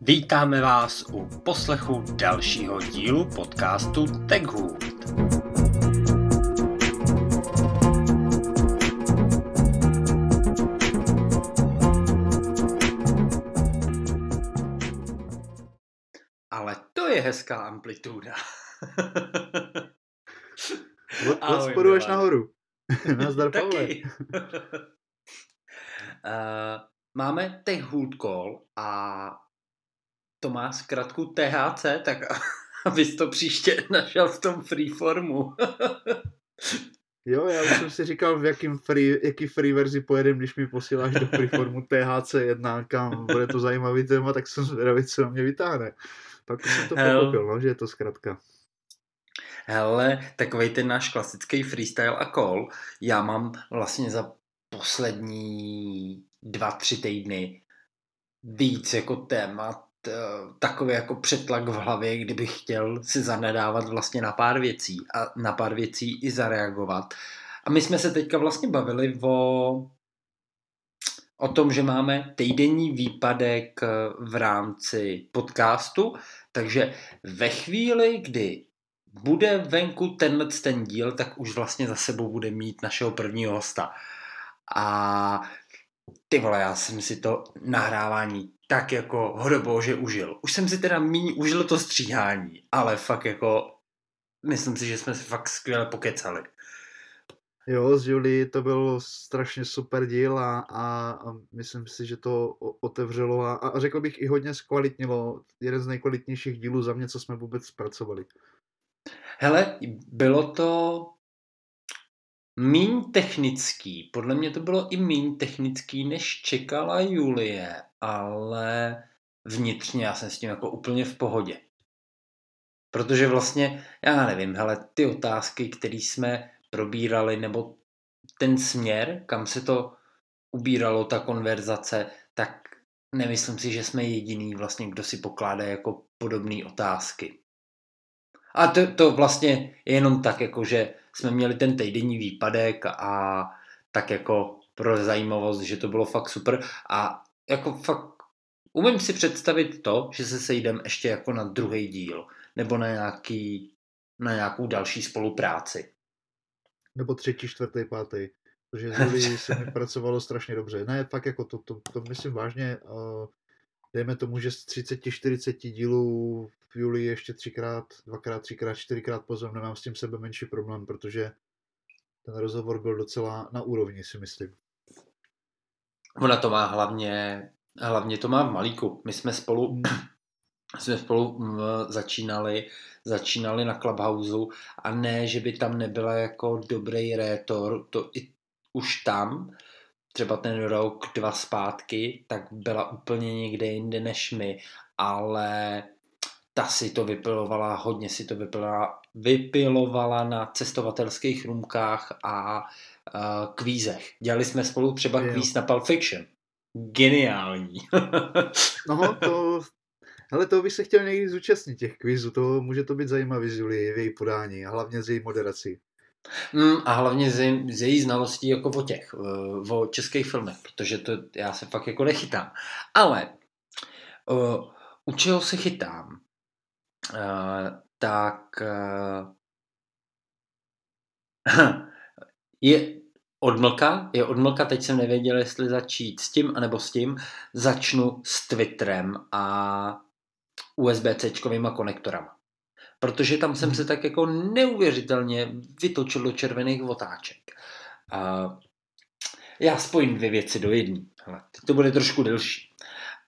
Vítáme vás u poslechu dalšího dílu podcastu TechHood. Ale to je hezká amplituda. Od, od spodu až nahoru. Nazdar, Pavle. uh, máme TechHood Call a to má zkrátku THC, tak abys to příště našel v tom freeformu. jo, já už jsem si říkal, v jakým free, jaký free verzi pojedem, když mi posíláš do freeformu THC jedna, kam bude to zajímavý téma, tak jsem zvědavý, co na mě vytáhne. Pak jsem to pochopil, no, že je to zkrátka. Hele, takový ten náš klasický freestyle a call, já mám vlastně za poslední dva, tři týdny víc jako témat takový jako přetlak v hlavě, kdybych chtěl si zanedávat vlastně na pár věcí a na pár věcí i zareagovat. A my jsme se teďka vlastně bavili o, o tom, že máme týdenní výpadek eh, v rámci podcastu, takže ve chvíli, kdy bude venku tenhle ten díl, tak už vlastně za sebou bude mít našeho prvního hosta. A ty vole, já jsem si to nahrávání tak jako hodobože užil. Už jsem si teda méně užil to stříhání, ale fakt jako myslím si, že jsme si fakt skvěle pokecali. Jo, s Julie to byl strašně super díl a, a, a myslím si, že to otevřelo a, a řekl bych i hodně zkvalitnilo. Jeden z nejkvalitnějších dílů za mě, co jsme vůbec zpracovali. Hele, bylo to míň technický. Podle mě to bylo i míň technický, než čekala Julie, ale vnitřně já jsem s tím jako úplně v pohodě. Protože vlastně, já nevím, hele, ty otázky, které jsme probírali, nebo ten směr, kam se to ubíralo, ta konverzace, tak nemyslím si, že jsme jediný vlastně, kdo si pokládá jako podobné otázky. A to, to vlastně je jenom tak, jako že jsme měli ten týdenní výpadek a tak jako pro zajímavost, že to bylo fakt super a jako fakt umím si představit to, že se sejdem ještě jako na druhý díl nebo na nějaký na nějakou další spolupráci. Nebo třetí, čtvrtý, pátý. Protože z se mi pracovalo strašně dobře. Ne, fakt jako to, to, to myslím vážně. Uh, dejme tomu, že z 30-40 dílů v Julii ještě třikrát, dvakrát, třikrát, čtyřikrát pozor, nemám s tím sebe menší problém, protože ten rozhovor byl docela na úrovni, si myslím. Ona to má hlavně, hlavně to má v malíku. My jsme spolu, hmm. jsme spolu začínali, začínali na Clubhouse a ne, že by tam nebyla jako dobrý rétor, to i už tam, třeba ten rok, dva zpátky, tak byla úplně někde jinde než my, ale ta si to vypilovala, hodně si to vypilovala, vypilovala na cestovatelských růmkách a uh, kvízech. Dělali jsme spolu třeba jo. kvíz na Pulp Fiction. Geniální. no, to, ale to bych se chtěl někdy zúčastnit těch kvízů, to může to být zajímavý z Julie, v její podání a hlavně z její moderací. Mm, a hlavně z, jej, z její znalostí jako o těch, o českých filmech, protože to já se fakt jako nechytám. Ale uh, u čeho se chytám, uh, tak uh, je odmlka, je odmlka, teď jsem nevěděl, jestli začít s tím, anebo s tím. Začnu s Twitterem a USB-C konektorama protože tam jsem se mhm. tak jako neuvěřitelně vytočil do červených otáček. A já spojím dvě věci do jedné. Teď to bude trošku delší.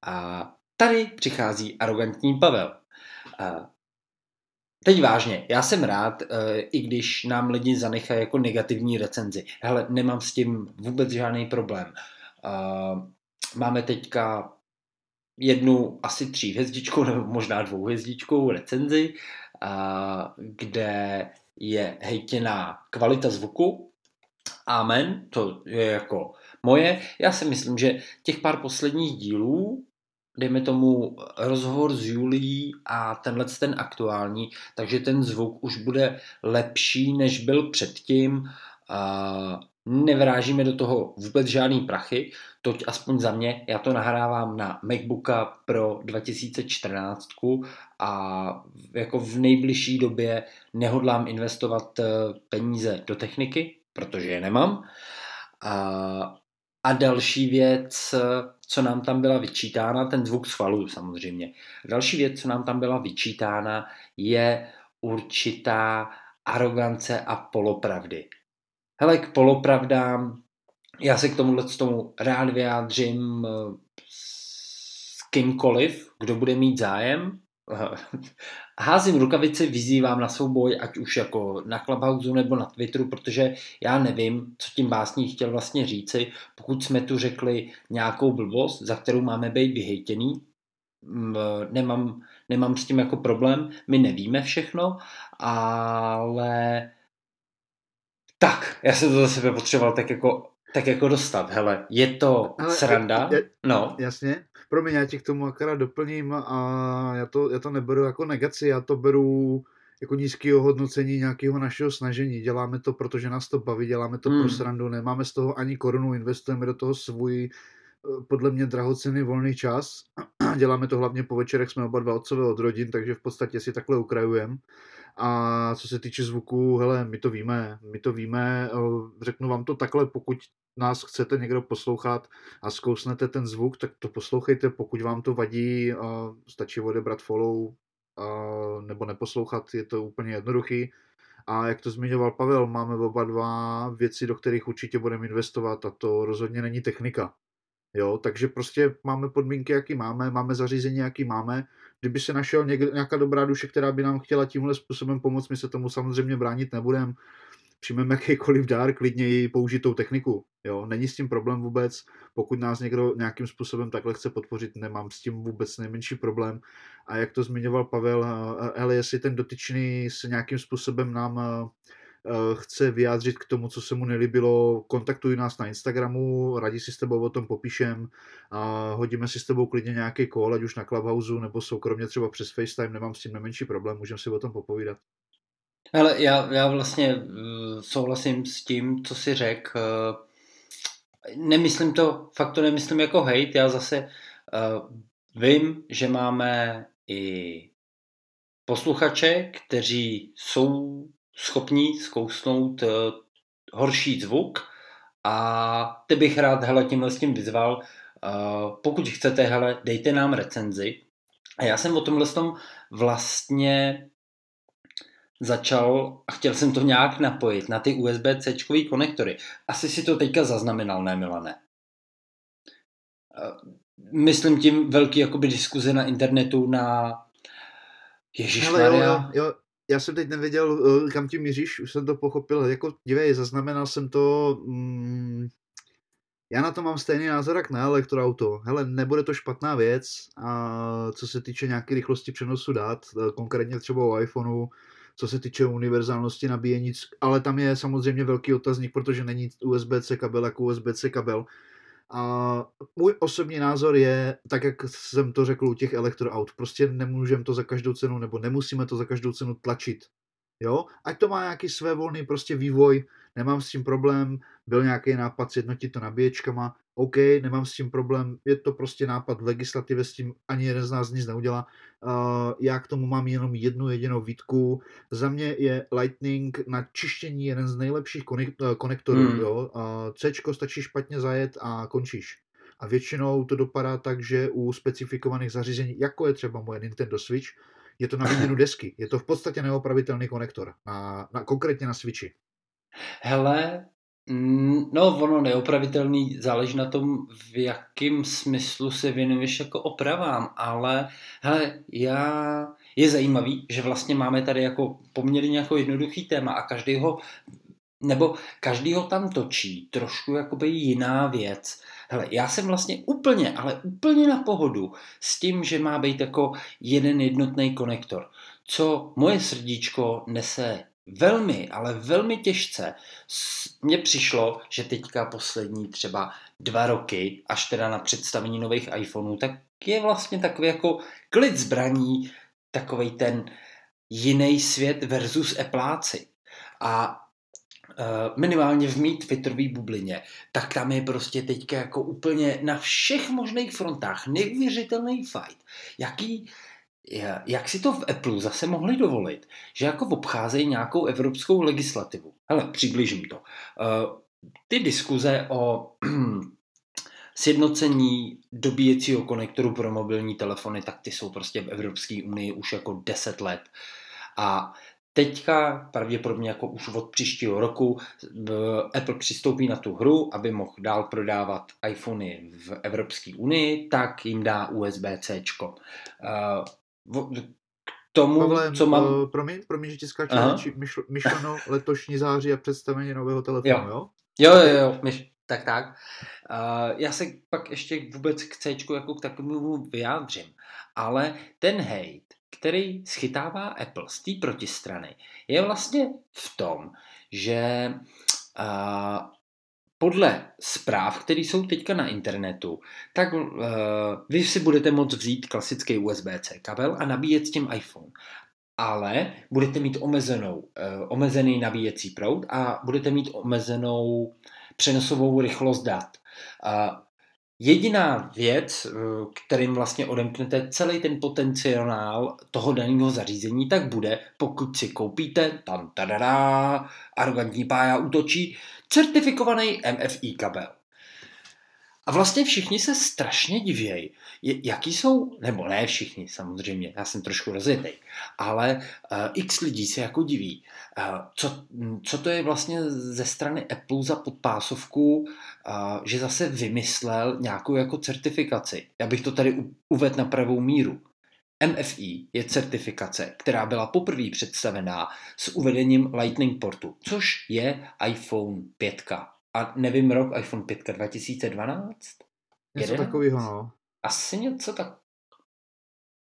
A tady přichází arrogantní Pavel. A teď vážně, já jsem rád, e, i když nám lidi zanechají jako negativní recenzi. Hele, nemám s tím vůbec žádný problém. Máme teďka jednu asi tří hvězdičkou, nebo možná dvou hvězdičkou recenzi kde je hejtěná kvalita zvuku. Amen, to je jako moje. Já si myslím, že těch pár posledních dílů, dejme tomu rozhovor s Julí a tenhle ten aktuální, takže ten zvuk už bude lepší, než byl předtím. nevrážíme do toho vůbec žádný prachy, toť aspoň za mě, já to nahrávám na MacBooka Pro 2014 a jako v nejbližší době nehodlám investovat eh, peníze do techniky, protože je nemám. A, a další věc, co nám tam byla vyčítána, ten zvuk svalů samozřejmě. Další věc, co nám tam byla vyčítána, je určitá arogance a polopravdy. Hele, k polopravdám, já se k tomuhle tomu rád vyjádřím eh, s kýmkoliv, kdo bude mít zájem. Házím rukavici, vyzývám na souboj, ať už jako na Clubhouse nebo na Twitteru, protože já nevím, co tím básník chtěl vlastně říci. Pokud jsme tu řekli nějakou blbost, za kterou máme být vyhejtěný, mm, nemám, nemám s tím jako problém, my nevíme všechno, ale tak, já jsem to za sebe potřeboval tak jako, tak jako dostat. Hele, je to Ale, sranda? Je, no. Jasně. Promiň, já ti k tomu akorát doplním a já to, já to neberu jako negaci, já to beru jako nízký ohodnocení nějakého našeho snažení. Děláme to, protože nás to baví, děláme to hmm. pro srandu, nemáme z toho ani korunu, investujeme do toho svůj podle mě drahocený volný čas. Děláme to hlavně po večerech, jsme oba dva otcové od rodin, takže v podstatě si takhle ukrajujeme. A co se týče zvuku, hele, my to víme, my to víme, eh, řeknu vám to takhle, pokud nás chcete někdo poslouchat a zkousnete ten zvuk, tak to poslouchejte, pokud vám to vadí, stačí odebrat follow nebo neposlouchat, je to úplně jednoduchý. A jak to zmiňoval Pavel, máme oba dva věci, do kterých určitě budeme investovat a to rozhodně není technika. Jo, takže prostě máme podmínky, jaký máme, máme zařízení, jaký máme. Kdyby se našel někde, nějaká dobrá duše, která by nám chtěla tímhle způsobem pomoct, my se tomu samozřejmě bránit nebudeme. Přijmeme jakýkoliv dár, klidně i použitou techniku. Jo, není s tím problém vůbec. Pokud nás někdo nějakým způsobem takhle chce podpořit, nemám s tím vůbec nejmenší problém. A jak to zmiňoval Pavel, ale jestli ten dotyčný se nějakým způsobem nám Eh, chce vyjádřit k tomu, co se mu nelíbilo, kontaktuj nás na Instagramu, rádi si s tebou o tom popíšem a hodíme si s tebou klidně nějaký call, ať už na Clubhouse nebo soukromně třeba přes FaceTime, nemám s tím nemenší problém, můžeme si o tom popovídat. Ale já, já vlastně eh, souhlasím s tím, co si řekl. Eh, nemyslím to, fakt to nemyslím jako hate, já zase vím, že máme i posluchače, kteří jsou schopní zkousnout uh, horší zvuk a ty bych rád hele, tímhle s tím vyzval. Uh, pokud chcete, hele, dejte nám recenzi. A já jsem o tomhle tom vlastně začal a chtěl jsem to nějak napojit na ty USB-C konektory. Asi si to teďka zaznamenal, ne Milane? Uh, myslím tím velký jakoby diskuze na internetu na Ježíš Maria. Jo, jo, já jsem teď nevěděl, eh, kam ti míříš, už jsem to pochopil. Jako dívej, zaznamenal jsem to... Mm, já na to mám stejný názor jak na elektroauto. Hele, nebude to špatná věc, a co se týče nějaké rychlosti přenosu dát, eh, konkrétně třeba u iPhoneu, co se týče univerzálnosti nabíjení, ale tam je samozřejmě velký otazník, protože není USB-C kabel jako USB-C kabel. A můj osobní názor je, tak jak jsem to řekl u těch elektroaut, prostě nemůžeme to za každou cenu, nebo nemusíme to za každou cenu tlačit. Jo? Ať to má nějaký své volný prostě vývoj, nemám s tím problém, byl nějaký nápad sjednotit to nabíječkama, OK, nemám s tím problém, je to prostě nápad v legislativě, s tím ani jeden z nás nic neudělá. Uh, já k tomu mám jenom jednu jedinou výtku. Za mě je Lightning na čištění jeden z nejlepších konek- konektorů. Hmm. Jo? Uh, C stačí špatně zajet a končíš. A většinou to dopadá tak, že u specifikovaných zařízení, jako je třeba moje Nintendo Switch, je to na výměnu desky. Je to v podstatě neopravitelný konektor, na, na, konkrétně na Switchi. Hele, no ono neopravitelný, záleží na tom, v jakém smyslu se věnuješ jako opravám, ale hele, já, je zajímavý, že vlastně máme tady jako poměrně jako jednoduchý téma a každý ho, nebo každý ho tam točí trošku jakoby jiná věc. Hele, já jsem vlastně úplně, ale úplně na pohodu s tím, že má být jako jeden jednotný konektor. Co moje srdíčko nese velmi, ale velmi těžce mně přišlo, že teďka poslední třeba dva roky, až teda na představení nových iPhoneů, tak je vlastně takový jako klid zbraní, takový ten jiný svět versus Appleáci. A minimálně v mý Twitterové bublině, tak tam je prostě teďka jako úplně na všech možných frontách neuvěřitelný fight. Jaký, jak si to v Apple zase mohli dovolit, že jako obcházejí nějakou evropskou legislativu. Hele, přibližím to. Eh, ty diskuze o sjednocení dobíjecího konektoru pro mobilní telefony, tak ty jsou prostě v Evropské unii už jako 10 let. A teďka, pravděpodobně jako už od příštího roku, Apple přistoupí na tu hru, aby mohl dál prodávat iPhony v Evropské unii, tak jim dá USB-C. K tomu, Pavle, co mám... Uh, promiň, promiň, že ti skáču myšleno letošní září a představení nového telefonu, jo? Jo, jo, jo, jo myš, tak tak. Uh, já se pak ještě vůbec k C jako k takovému vyjádřím. Ale ten hate, který schytává Apple z té protistrany, je vlastně v tom, že uh, podle zpráv, které jsou teďka na internetu, tak uh, vy si budete moct vzít klasický USB-C kabel a nabíjet s tím iPhone. Ale budete mít omezenou, uh, omezený nabíjecí proud a budete mít omezenou přenosovou rychlost dat. Uh, Jediná věc, eh, kterým vlastně odemknete celý ten potenciál toho daného zařízení, tak bude, pokud si koupíte, tam tadadá, arrogantní pája útočí, certifikovaný MFI kabel. A vlastně všichni se strašně divějí, jaký jsou, nebo ne všichni samozřejmě, já jsem trošku rozjetý, ale uh, x lidí se jako diví, uh, co, co to je vlastně ze strany Apple za podpásovku, uh, že zase vymyslel nějakou jako certifikaci. Já bych to tady uvedl na pravou míru. MFI je certifikace, která byla poprvé představená s uvedením Lightning portu, což je iPhone 5. A nevím rok, iPhone 5 2012? Něco takového, no. Asi něco tak.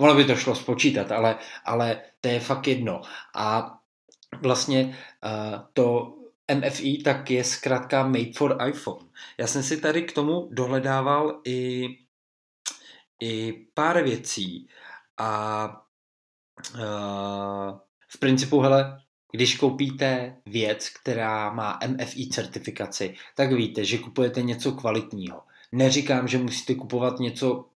Ono by to šlo spočítat, ale, ale to je fakt jedno. A vlastně uh, to MFI tak je zkrátka Made for iPhone. Já jsem si tady k tomu dohledával i, i pár věcí a uh, v principu, hele, když koupíte věc, která má MFI certifikaci, tak víte, že kupujete něco kvalitního. Neříkám, že musíte kupovat něco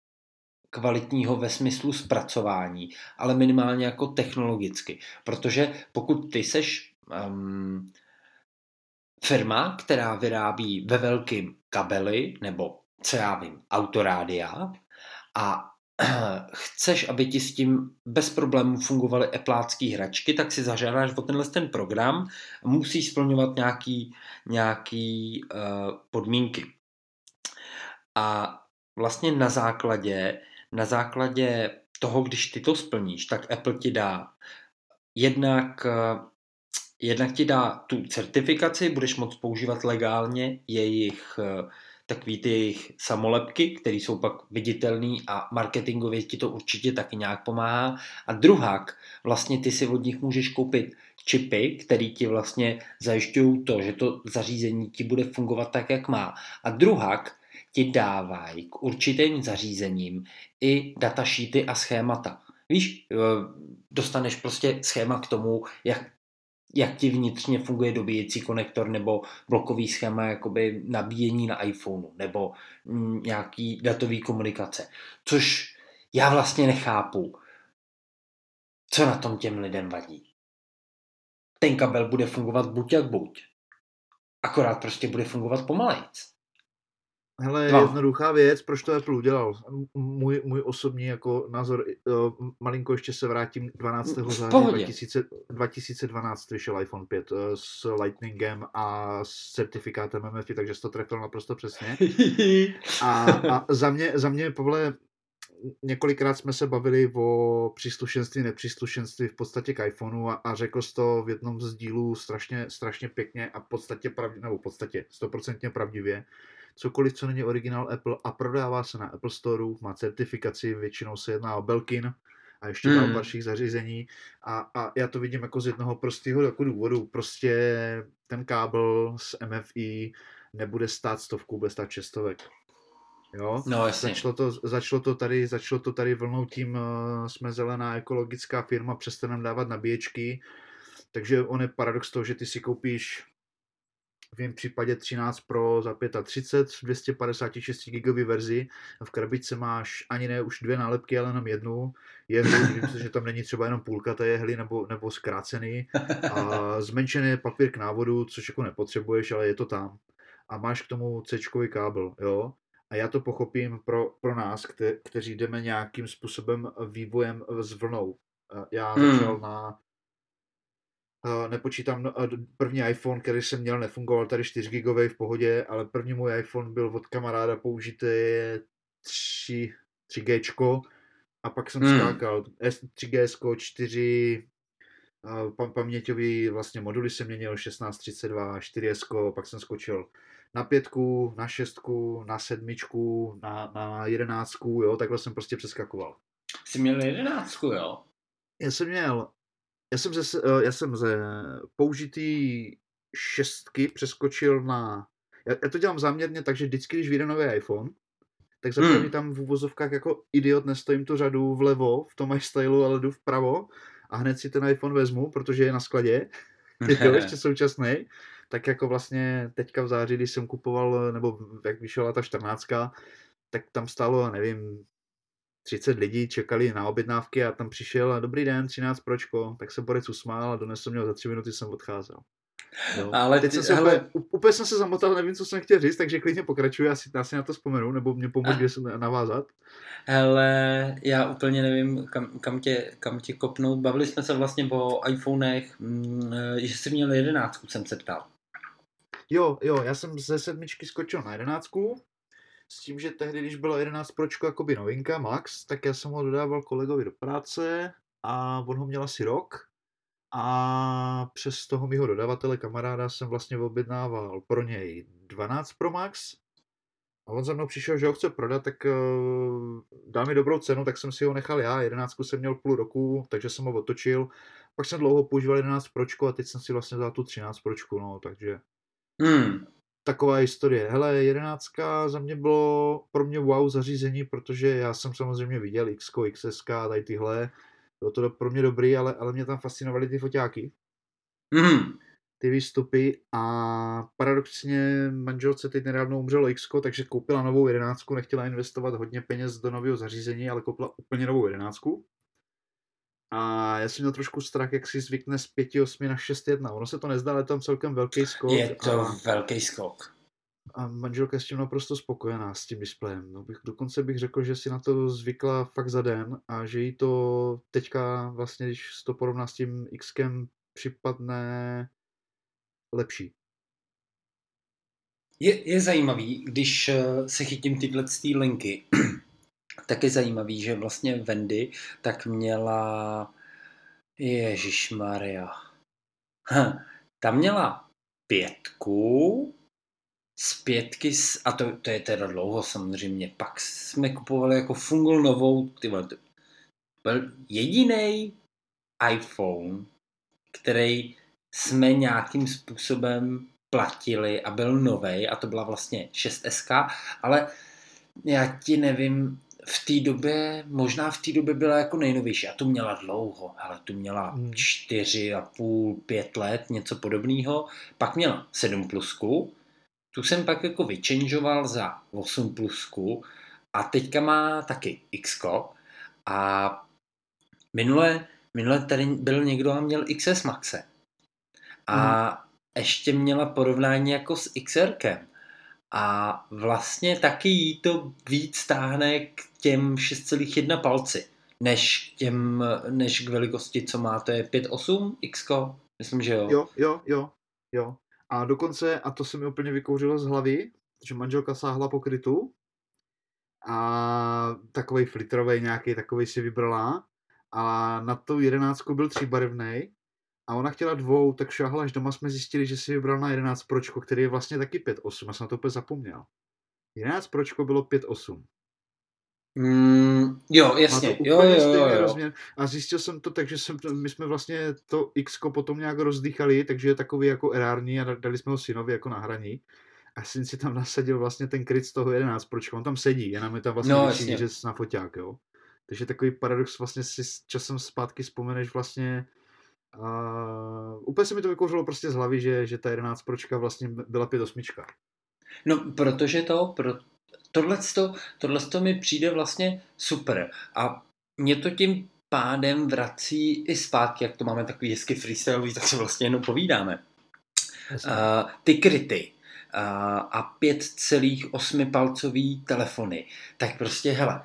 kvalitního ve smyslu zpracování, ale minimálně jako technologicky. Protože pokud ty seš um, firma, která vyrábí ve velkým kabely, nebo co já vím, autorádia, a chceš, aby ti s tím bez problémů fungovaly eplácké hračky, tak si zažádáš o tenhle ten program, musí splňovat nějaký, nějaký uh, podmínky. A vlastně na základě, na základě toho, když ty to splníš, tak Apple ti dá jednak, uh, jednak ti dá tu certifikaci, budeš moct používat legálně jejich uh, takový ty jejich samolepky, které jsou pak viditelné a marketingově ti to určitě taky nějak pomáhá. A druhák, vlastně ty si od nich můžeš koupit čipy, které ti vlastně zajišťují to, že to zařízení ti bude fungovat tak, jak má. A druhák ti dávají k určitým zařízením i datasheety a schémata. Víš, eh, dostaneš prostě schéma k tomu, jak jak ti vnitřně funguje dobíjecí konektor nebo blokový schéma jakoby nabíjení na iPhoneu nebo mm, nějaký datový komunikace. Což já vlastně nechápu, co na tom těm lidem vadí. Ten kabel bude fungovat buď jak buď. Akorát prostě bude fungovat pomalejc. Hele, no. jednoduchá věc, proč to Apple udělal. Můj, můj osobní jako názor, uh, malinko ještě se vrátím 12. září 2000, 2012 vyšel iPhone 5 uh, s Lightningem a s certifikátem MFI, takže jsi to trefil naprosto přesně. A, a za mě, za mě Pavle, několikrát jsme se bavili o příslušenství, nepříslušenství v podstatě k iPhoneu a, a řekl jsi to v jednom z dílů strašně, strašně pěkně a v podstatě pravdivě, nebo v podstatě stoprocentně pravdivě cokoliv, co není originál Apple a prodává se na Apple Store, má certifikaci, většinou se jedná o Belkin a ještě mm. dál dalších zařízení a, a já to vidím jako z jednoho prostého jako důvodu, prostě ten kábel z MFI nebude stát stovku, bude stát šestovek. Jo? No, jasně. Začalo to, začalo to tady, začalo to tady vlnou tím, uh, jsme zelená ekologická firma, přestaneme dávat nabíječky, takže on je paradox toho, že ty si koupíš v mém případě 13 Pro za 35 v 256 GB verzi. V krabičce máš ani ne už dvě nálepky, ale jenom jednu. Divím se, že tam není třeba jenom půlka té jehly nebo, nebo zkrácený. A zmenšený papír k návodu, což jako nepotřebuješ, ale je to tam. A máš k tomu C kábel, jo. A já to pochopím pro, pro nás, kte, kteří jdeme nějakým způsobem vývojem s vlnou. Já hmm. začal na nepočítám, no, první iPhone, který jsem měl, nefungoval tady 4 gigový v pohodě, ale první můj iPhone byl od kamaráda použitý 3, 3G, a pak jsem hmm. skákal S3G, 4 pam- paměťový vlastně moduly jsem měnil 1632, 4S, pak jsem skočil na pětku, na šestku, na sedmičku, na, na jedenáctku, jo, takhle jsem prostě přeskakoval. Jsi měl jedenáctku, jo? Já jsem měl já jsem ze, eh, já jsem ze použitý šestky přeskočil na... Já, já to dělám záměrně tak, že vždycky, když vyjde nový iPhone, tak za hmm. tam v úvozovkách jako idiot nestojím tu řadu vlevo v tom stylu, ale jdu vpravo a hned si ten iPhone vezmu, protože je na skladě, je to ještě současný. Tak jako vlastně teďka v září, když jsem kupoval, nebo jak vyšla ta 14, tak tam stálo, nevím, 30 lidí čekali na objednávky a tam přišel a dobrý den, 13 pročko, tak jsem borec usmál a donesl mě za 3 minuty jsem odcházel. Jo. Ale Teď ty, jsem se hele... úplně, úplně, jsem se zamotal, nevím, co jsem chtěl říct, takže klidně pokračuji, asi, asi na to vzpomenu, nebo mě pomůže, kde se navázat. Hele, já úplně nevím, kam, kam, tě, kam tě kopnout. Bavili jsme se vlastně o iPhonech, mm, že jsi měl jedenáctku, jsem se ptal. Jo, jo, já jsem ze sedmičky skočil na jedenáctku, s tím, že tehdy, když bylo 11 Pročko jakoby novinka, Max, tak já jsem ho dodával kolegovi do práce a on ho měl asi rok. A přes toho mýho dodavatele, kamaráda, jsem vlastně objednával pro něj 12 Pro Max. A on za mnou přišel, že ho chce prodat, tak uh, dá mi dobrou cenu, tak jsem si ho nechal já, 11 jsem měl půl roku, takže jsem ho otočil. Pak jsem dlouho používal 11 Pročko a teď jsem si vlastně vzal tu 13 Pročku, no, takže... Hmm, taková historie. Hele, jedenáctka za mě bylo pro mě wow zařízení, protože já jsem samozřejmě viděl X, XS, tady tyhle, bylo to pro mě dobrý, ale, ale mě tam fascinovaly ty foťáky. Mm. Ty výstupy a paradoxně manželce teď nedávno umřelo X, takže koupila novou jedenáctku, nechtěla investovat hodně peněz do nového zařízení, ale koupila úplně novou jedenáctku. A já jsem měl trošku strach, jak si zvykne z 5.8 na 6.1. Ono se to nezdá, ale tam celkem velký skok. Je to a, velký skok. A manželka je s tím naprosto spokojená, s tím displejem. No bych, dokonce bych řekl, že si na to zvykla fakt za den a že jí to teďka vlastně, když to porovná s tím Xkem, připadne lepší. Je, je zajímavý, když eh, se chytím tyhle linky, tak je zajímavý, že vlastně Wendy tak měla Ježíš Maria. Hm, tam měla pětku, z pětky, a to, to je teda dlouho samozřejmě, pak jsme kupovali jako fungul novou, ty to byl jediný iPhone, který jsme nějakým způsobem platili a byl nový a to byla vlastně 6SK, ale já ti nevím, v té době, možná v té době byla jako nejnovější a tu měla dlouho, ale tu měla hmm. čtyři a půl, pět let, něco podobného. Pak měla 7 plusku, tu jsem pak jako vyčenžoval za 8 plusku a teďka má taky X a minule, minule tady byl někdo a měl XS Maxe a hmm. ještě měla porovnání jako s XRkem a vlastně taky jí to víc táhne k těm 6,1 palci, než, těm, než k velikosti, co má, to je 5,8 X, myslím, že jo. Jo, jo, jo, jo. A dokonce, a to se mi úplně vykouřilo z hlavy, že manželka sáhla po krytu a takový flitrový nějaký takový si vybrala a na tu jedenáctku byl tříbarevný a ona chtěla dvou, tak šáhla až doma jsme zjistili, že si vybral na 11 pročko, který je vlastně taky 5.8, já jsem na to úplně zapomněl. 11 pročko bylo 5.8. Mm, jo, jasně. Jo, jo, jo, jo. Rozměr. A zjistil jsem to tak, že jsem to, my jsme vlastně to X potom nějak rozdýchali, takže je takový jako erární a dali jsme ho synovi jako na hraní. A syn si tam nasadil vlastně ten kryt z toho 11, proč on tam sedí, jenom je tam vlastně no, větší na foťák, jo. Takže takový paradox vlastně si časem zpátky vzpomeneš vlastně, A úplně se mi to vykouřilo prostě z hlavy, že, že ta 11 pročka vlastně byla 5.8. No, protože to, pro, tohleto, tohleto mi přijde vlastně super. A mě to tím pádem vrací i zpátky, jak to máme takový hezky freestyleový, tak si vlastně jenom povídáme. Uh, ty kryty uh, a 5,8 palcový telefony, tak prostě hele, uh,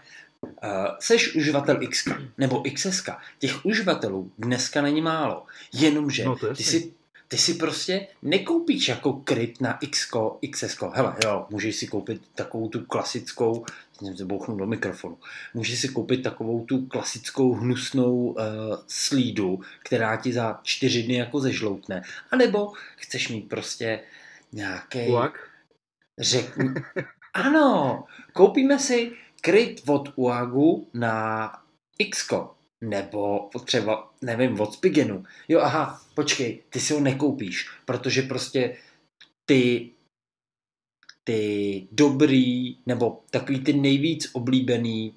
seš uživatel X nebo XS, těch uživatelů dneska není málo, jenomže no, ty si ty si prostě nekoupíš jako kryt na X, XS. Hele, jo, můžeš si koupit takovou tu klasickou, jsem se bouchnu do mikrofonu, můžeš si koupit takovou tu klasickou hnusnou uh, slídu, která ti za čtyři dny jako zežloutne. A nebo chceš mít prostě nějaký... Řekni... ano, koupíme si kryt od Uagu na X nebo třeba, nevím, od Spigenu. Jo, aha, počkej, ty si ho nekoupíš, protože prostě ty ty dobrý, nebo takový ty nejvíc oblíbený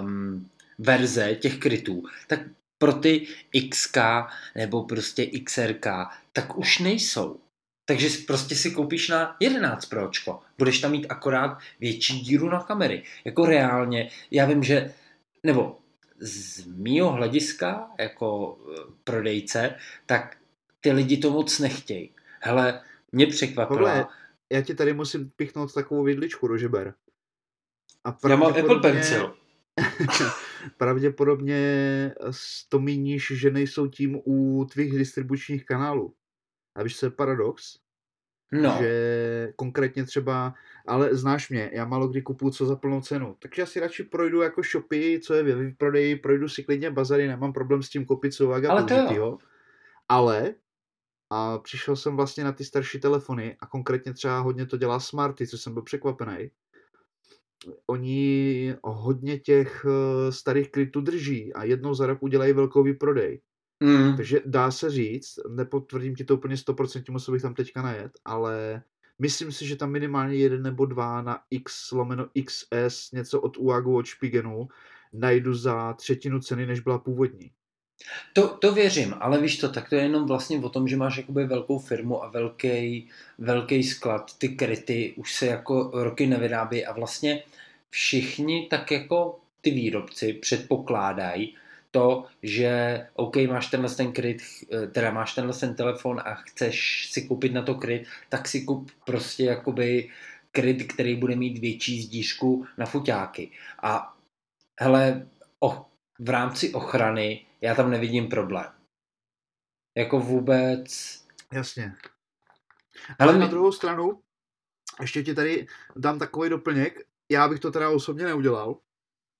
um, verze těch krytů, tak pro ty XK nebo prostě XRK, tak už nejsou. Takže prostě si koupíš na 11 Pročko. Budeš tam mít akorát větší díru na kamery. Jako reálně, já vím, že, nebo z mýho hlediska jako e, prodejce, tak ty lidi to moc nechtějí. Hele, mě překvapilo. Tohle, já ti tady musím pichnout takovou vidličku do žeber. A já mám Apple Pencil. pravděpodobně to míníš, že nejsou tím u tvých distribučních kanálů. A víš, co je paradox? No. Že konkrétně třeba, ale znáš mě, já málo kdy kupuju co za plnou cenu, takže já si radši projdu jako shopy, co je ve výprodeji, projdu si klidně bazary, nemám problém s tím koupit co ale použitýho. Ale a přišel jsem vlastně na ty starší telefony a konkrétně třeba hodně to dělá Smarty, co jsem byl překvapený. Oni hodně těch eh, starých krytů drží a jednou za rok udělají velkou výprodej. Mm. Takže dá se říct, nepotvrdím ti to úplně 100%, musel bych tam teďka najet, ale myslím si, že tam minimálně jeden nebo dva na X lomeno XS, něco od UAGu, od Spigenu, najdu za třetinu ceny, než byla původní. To, to věřím, ale víš to, tak to je jenom vlastně o tom, že máš jakoby velkou firmu a velký, velký sklad, ty kryty už se jako roky nevyrábí a vlastně všichni tak jako ty výrobci předpokládají, to, že OK, máš tenhle ten kryt, teda máš tenhle ten telefon a chceš si koupit na to kryt, tak si kup prostě jakoby kryt, který bude mít větší zdížku na fuťáky. A hele, oh, v rámci ochrany já tam nevidím problém. Jako vůbec... Jasně. Ale na druhou stranu, ještě ti tady dám takový doplněk, já bych to teda osobně neudělal,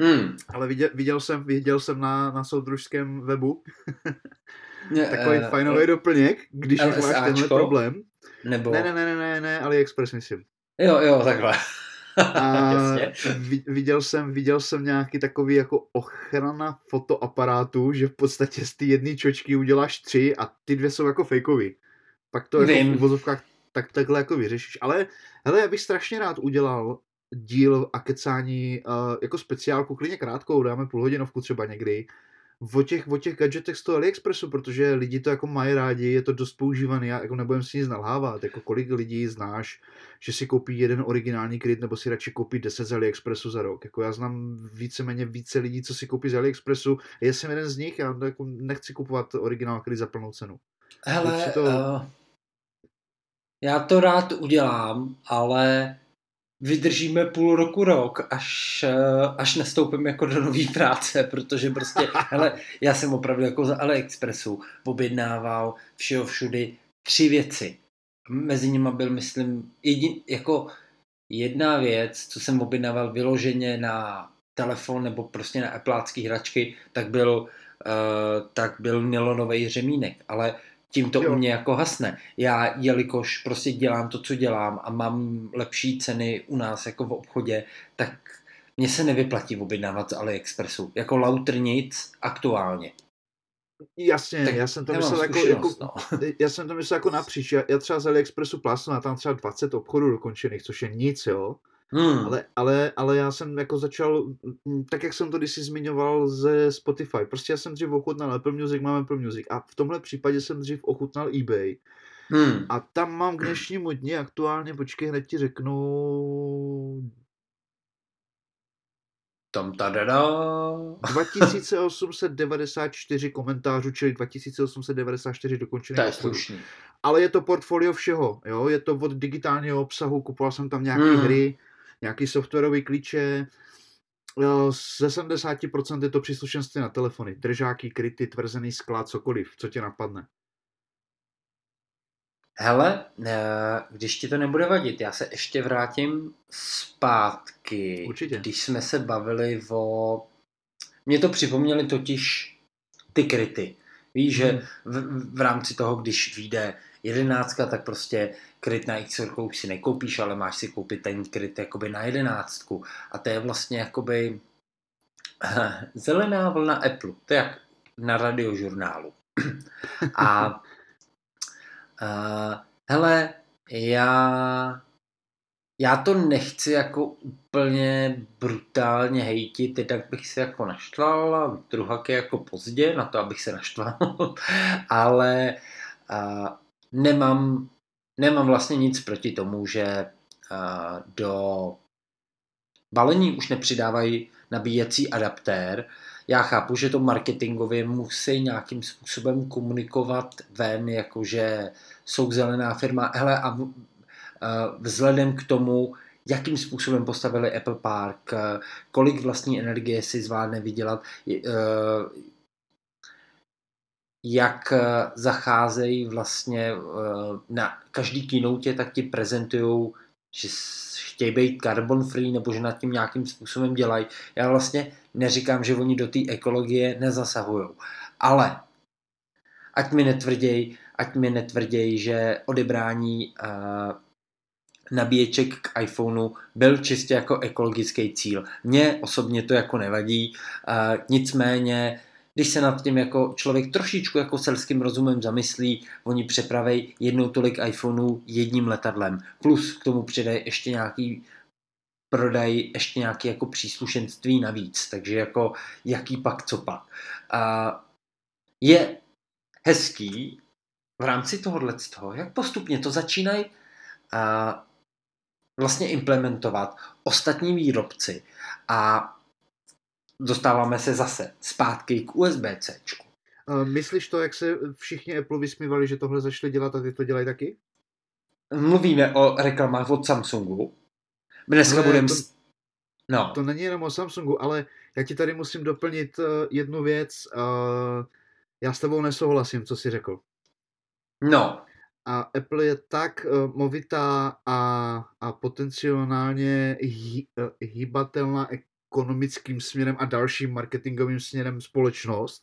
Hmm. Ale viděl, viděl, jsem, viděl jsem na, na soudružském webu takový uh, fajnový uh, doplněk, když už máš tenhle problém. Nebo... Ne, ne, ne, ne, ne, AliExpress myslím. Jo, jo, takhle. A viděl jsem, viděl jsem nějaký takový jako ochrana fotoaparátu, že v podstatě z té jedné čočky uděláš tři a ty dvě jsou jako fejkový. Pak to jako Vím. v uvozovkách tak takhle jako vyřešíš. Ale hele, já bych strašně rád udělal díl a kecání uh, jako speciálku, klidně krátkou, dáme půl hodinovku třeba někdy, o těch, o těch gadgetech z toho AliExpressu, protože lidi to jako mají rádi, je to dost používaný, já jako nebudem si nic nalhávat, jako kolik lidí znáš, že si koupí jeden originální kryt, nebo si radši koupí 10 z AliExpressu za rok. Jako já znám víceméně více lidí, co si koupí z AliExpressu, já jsem jeden z nich, já jako nechci kupovat originál kryt za plnou cenu. Hele, to... uh, já to rád udělám, ale vydržíme půl roku, rok, až, eh, až nastoupím jako do nové práce, protože prostě, hele, já jsem opravdu jako za AliExpressu objednával všeho všudy tři věci. Mezi nimi byl, myslím, jedin, jako jedna věc, co jsem objednával vyloženě na telefon nebo prostě na aplácké hračky, tak byl, uh, tak byl nylonový řemínek, ale tím to jo. u mě jako hasne. Já, jelikož prostě dělám to, co dělám a mám lepší ceny u nás jako v obchodě, tak mně se nevyplatí objednávat z AliExpressu. Jako lauter nic aktuálně. Jasně, tak já jsem to myslel jako, jako no. já jsem to myslel jako napříč. Já, já třeba z AliExpressu plásnu na tam třeba 20 obchodů dokončených, což je nic, jo. Hmm. Ale, ale, ale já jsem jako začal, mm, tak jak jsem to kdysi zmiňoval ze Spotify, prostě já jsem dřív ochutnal Apple Music, mám Apple Music a v tomhle případě jsem dřív ochutnal eBay Hmm. a tam mám k dnešnímu dni aktuálně, počkej, hned ti řeknu, Tam tadada. 2894 komentářů, čili 2894 dokončených To je slušný. Ale je to portfolio všeho, jo? je to od digitálního obsahu, kupoval jsem tam nějaké Hmm. hry, nějaký softwarové klíče, Jo, ze 70% je to příslušenství na telefony, držáky, kryty, tvrzený sklad, cokoliv, co tě napadne. Hele, eh, když ti to nebude vadit, já se ještě vrátím zpátky. Určitě. Když jsme se bavili o... Mě to připomněly totiž ty kryty. Víš, že Hmm. v, v rámci toho, když vyjde jedenáctka, tak prostě kryt na X už si nekoupíš, ale máš si koupit ten kryt jakoby na jedenáctku. A to je vlastně jakoby zelená vlna Apple. To je jak na radiožurnálu. A Uh, hele, já, já to nechci jako úplně brutálně hejtit, tak bych se jako naštval a druhak je jako pozdě na to, abych se naštval, ale uh, nemám, nemám vlastně nic proti tomu, že uh, do balení už nepřidávají nabíjecí adaptér, já chápu, že to marketingově musí nějakým způsobem komunikovat ven, jakože jsou zelená firma. Hele, a a vzhledem k tomu, jakým způsobem postavili Apple Park, eh, kolik vlastní energie si zvládne vydělat, eh, jak eh, zacházejí vlastně eh, na každý keynote, tak ti prezentují, že chtějí být carbon free nebo že nad tím nějakým způsobem dělají. Já vlastně neříkám, že oni do té ekologie nezasahují. Ale ať mi netvrděj, ať mi netvrděj, že odebrání nabíječek k iPhoneu byl čistě jako ekologický cíl. Mně osobně to jako nevadí, uh, nicméně když se nad tím jako člověk trošičku jako selským rozumem zamyslí, oni přepraví jednou tolik iPhoneů jedním letadlem. Plus k tomu přidají ještě nějaký prodají ještě nějaké jako příslušenství navíc, takže jako jaký pak, co pak. A je hezký v rámci tohohle toho, jak postupně to začínají vlastně implementovat ostatní výrobci a dostáváme se zase zpátky k USB-C. Myslíš to, jak se všichni Apple vysmívali, že tohle začali dělat a ty to dělají taky? Mluvíme o reklamách od Samsungu. Dneska Ne, budeme... to- No, To není jenom o Samsungu, ale já ti tady musím doplnit uh, jednu věc. Já s tebou nesouhlasím, co jsi řekl. no, A Apple je tak uh, movitá a, a potenciálně hy, uh, hýbatelná ekonomickým směrem a dalším marketingovým směrem společnost,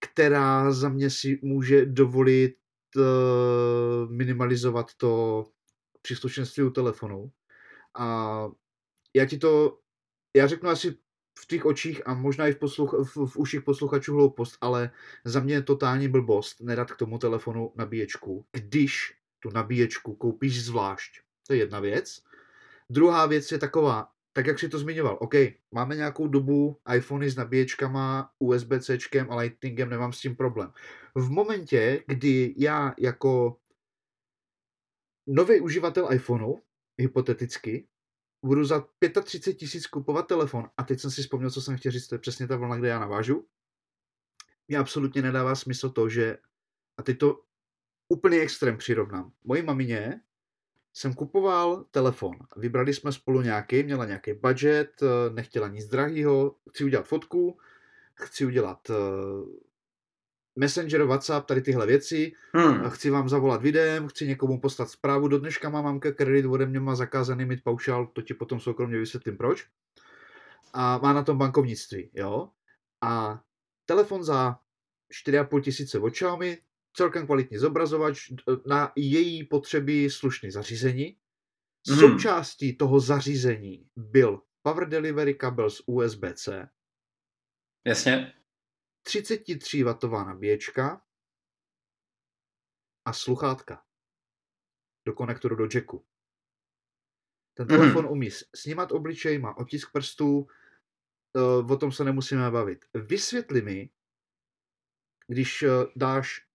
která za mě si může dovolit uh, minimalizovat to příslušenství u telefonu. A já ti to, já řeknu asi v tvých očích a možná i v, posluch, v, v uších posluchačů hloupost, ale za mě je totální blbost nedat k tomu telefonu nabíječku, když tu nabíječku koupíš zvlášť. To je jedna věc. Druhá věc je taková, tak jak si to zmiňoval, OK, máme nějakou dobu iPhony s nabíječkama, USB-C a Lightningem, nemám s tím problém. V momentě, kdy já jako nový uživatel iPhoneu, hypoteticky, budu za 35 tisíc kupovat telefon a teď jsem si vzpomněl, co jsem chtěl říct, to je přesně ta vlna, kde já navážu. Mně absolutně nedává smysl to, že, a teď to úplný extrém přirovnám. Mojí mamině jsem kupoval telefon. Vybrali jsme spolu nějaký, měla nějaký budget, eh, nechtěla nic drahého, chci udělat fotku, chci udělat eh, Messenger, WhatsApp, tady tyhle věci, hmm. chci vám zavolat videem, chci někomu poslat zprávu, do dneška má mamka kredit, ode mě má zakázaný mít paušál, to ti potom soukromně vysvětlím proč. A má na tom bankovnictví, jo. A telefon za 4,5 tisíce od Xiaomi, celkem kvalitní zobrazovač, na její potřeby slušný zařízení. Mhm. Součástí toho zařízení byl Power Delivery kabel z USB-C, Jasně. 33W nabíječka a sluchátka do konektoru do jacku. Ten telefon umí snímat obličej, má otisk prstů, o tom se nemusíme bavit. Vysvětli mi, když dáš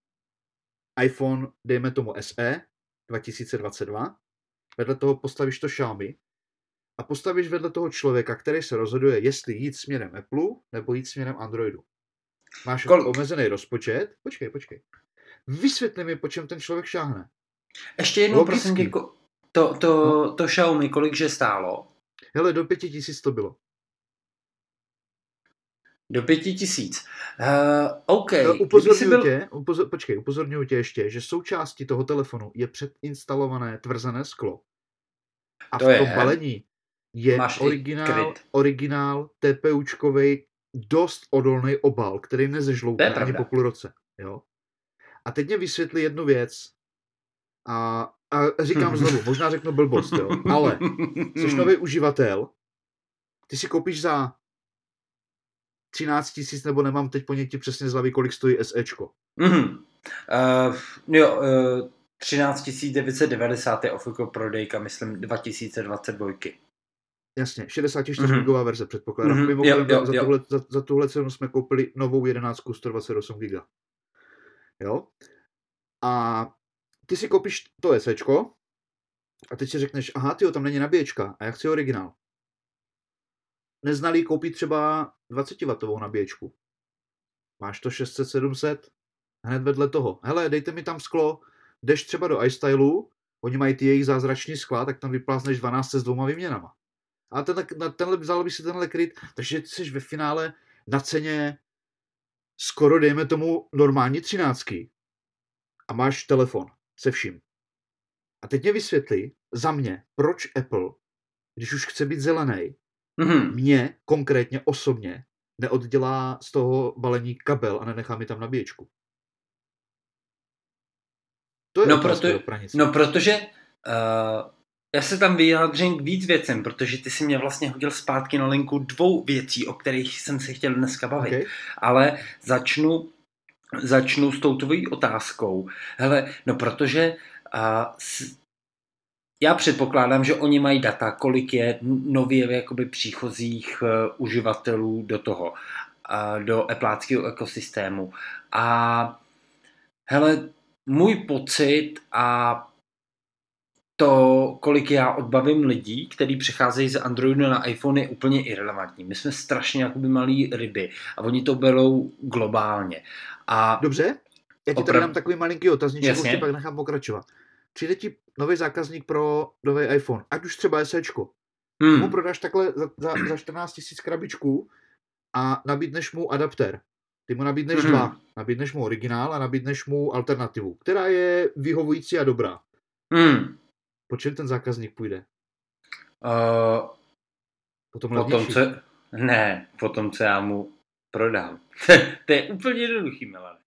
iPhone, dejme tomu SE 2022, vedle toho postavíš to Xiaomi a postavíš vedle toho člověka, který se rozhoduje, jestli jít směrem Apple nebo jít směrem Androidu. Máš Kolik? omezený rozpočet. Počkej, počkej. Vysvětli mi, po čem ten člověk šáhne. Ještě jednou, prosím tě, to, to, no. to Xiaomi, kolikže stálo? Hele, do pěti tisíc to bylo. Do pěti tisíc. Uh, OK. No, upozorňuji byl... tě, upozor, počkej, upozorňuji tě ještě, že součástí toho telefonu je předinstalované tvrzené sklo. A to v tom je. balení je Máš originál, originál TPUčkovej dost odolný obal, který nezežloutne ani po půl roce. Jo? A teď mě vysvětli jednu věc. A, a říkám znovu, možná řeknu blbost, jo? ale jsi nový uživatel, ty si koupíš za 13 tisíc, nebo nemám teď ponětí přesně z hlavy, kolik stojí SEčko. Mm-hmm. Uh, jo, uh, 13 990 je ofiko prodejka, myslím 2022. Jasně, 64 mm-hmm. gigová verze předpokládám. Mm-hmm. Mimochodem, jo, jo, za, jo. Tuhle, za, za tuhle cenu jsme koupili novou 11 128 giga. Jo? A ty si koupíš to SEčko a teď si řekneš, aha, ty tam není nabíječka a já chci originál. Neznalý koupit třeba 20W nabíječku. Máš to 600-700, hned vedle toho. Hele, dejte mi tam sklo, jdeš třeba do iStylu, oni mají ty jejich zázrační skla, tak tam vyplázneš 12 s dvouma výměnama. A ten, na tenhle, vzal by si tenhle kryt, takže ty jsi ve finále na ceně skoro, dejme tomu, normální třináctky a máš telefon se vším. A teď mě vysvětli za mě, proč Apple, když už chce být zelený, mm-hmm. mě konkrétně osobně neoddělá z toho balení kabel a nenechá mi tam nabíječku. To je no, proto, no protože uh, já se tam vyjádřím k víc věcem, protože ty si mě vlastně hodil zpátky na linku dvou věcí, o kterých jsem se chtěl dneska bavit. Okay. Ale začnu, začnu s tou tvojí otázkou. Hele, no protože uh, s, já předpokládám, že oni mají data, kolik je nově jakoby příchozích uh, uživatelů do toho, uh, do Appleáckého ekosystému. A hele, můj pocit a to, kolik já odbavím lidí, kteří přecházejí z Androidu na iPhone, je úplně irrelevantní. My jsme strašně jakoby malí ryby a oni to berou globálně. A Dobře, já ti tady dám takový malinký otazníček, už pak nechám pokračovat. Přijde ti nový zákazník pro nový iPhone, ať už třeba SEčko. Hmm. Mu prodáš takhle za, za, za 14 tisíc krabičků a nabídneš mu adaptér. Ty mu nabídneš hmm. dva. Nabídneš mu originál a nabídneš mu alternativu, která je vyhovující a dobrá. Hmm. Po čem ten zákazník půjde? Uh, potom potom co, ne, potom co já mu prodám. to je úplně jednoduchý, Milane.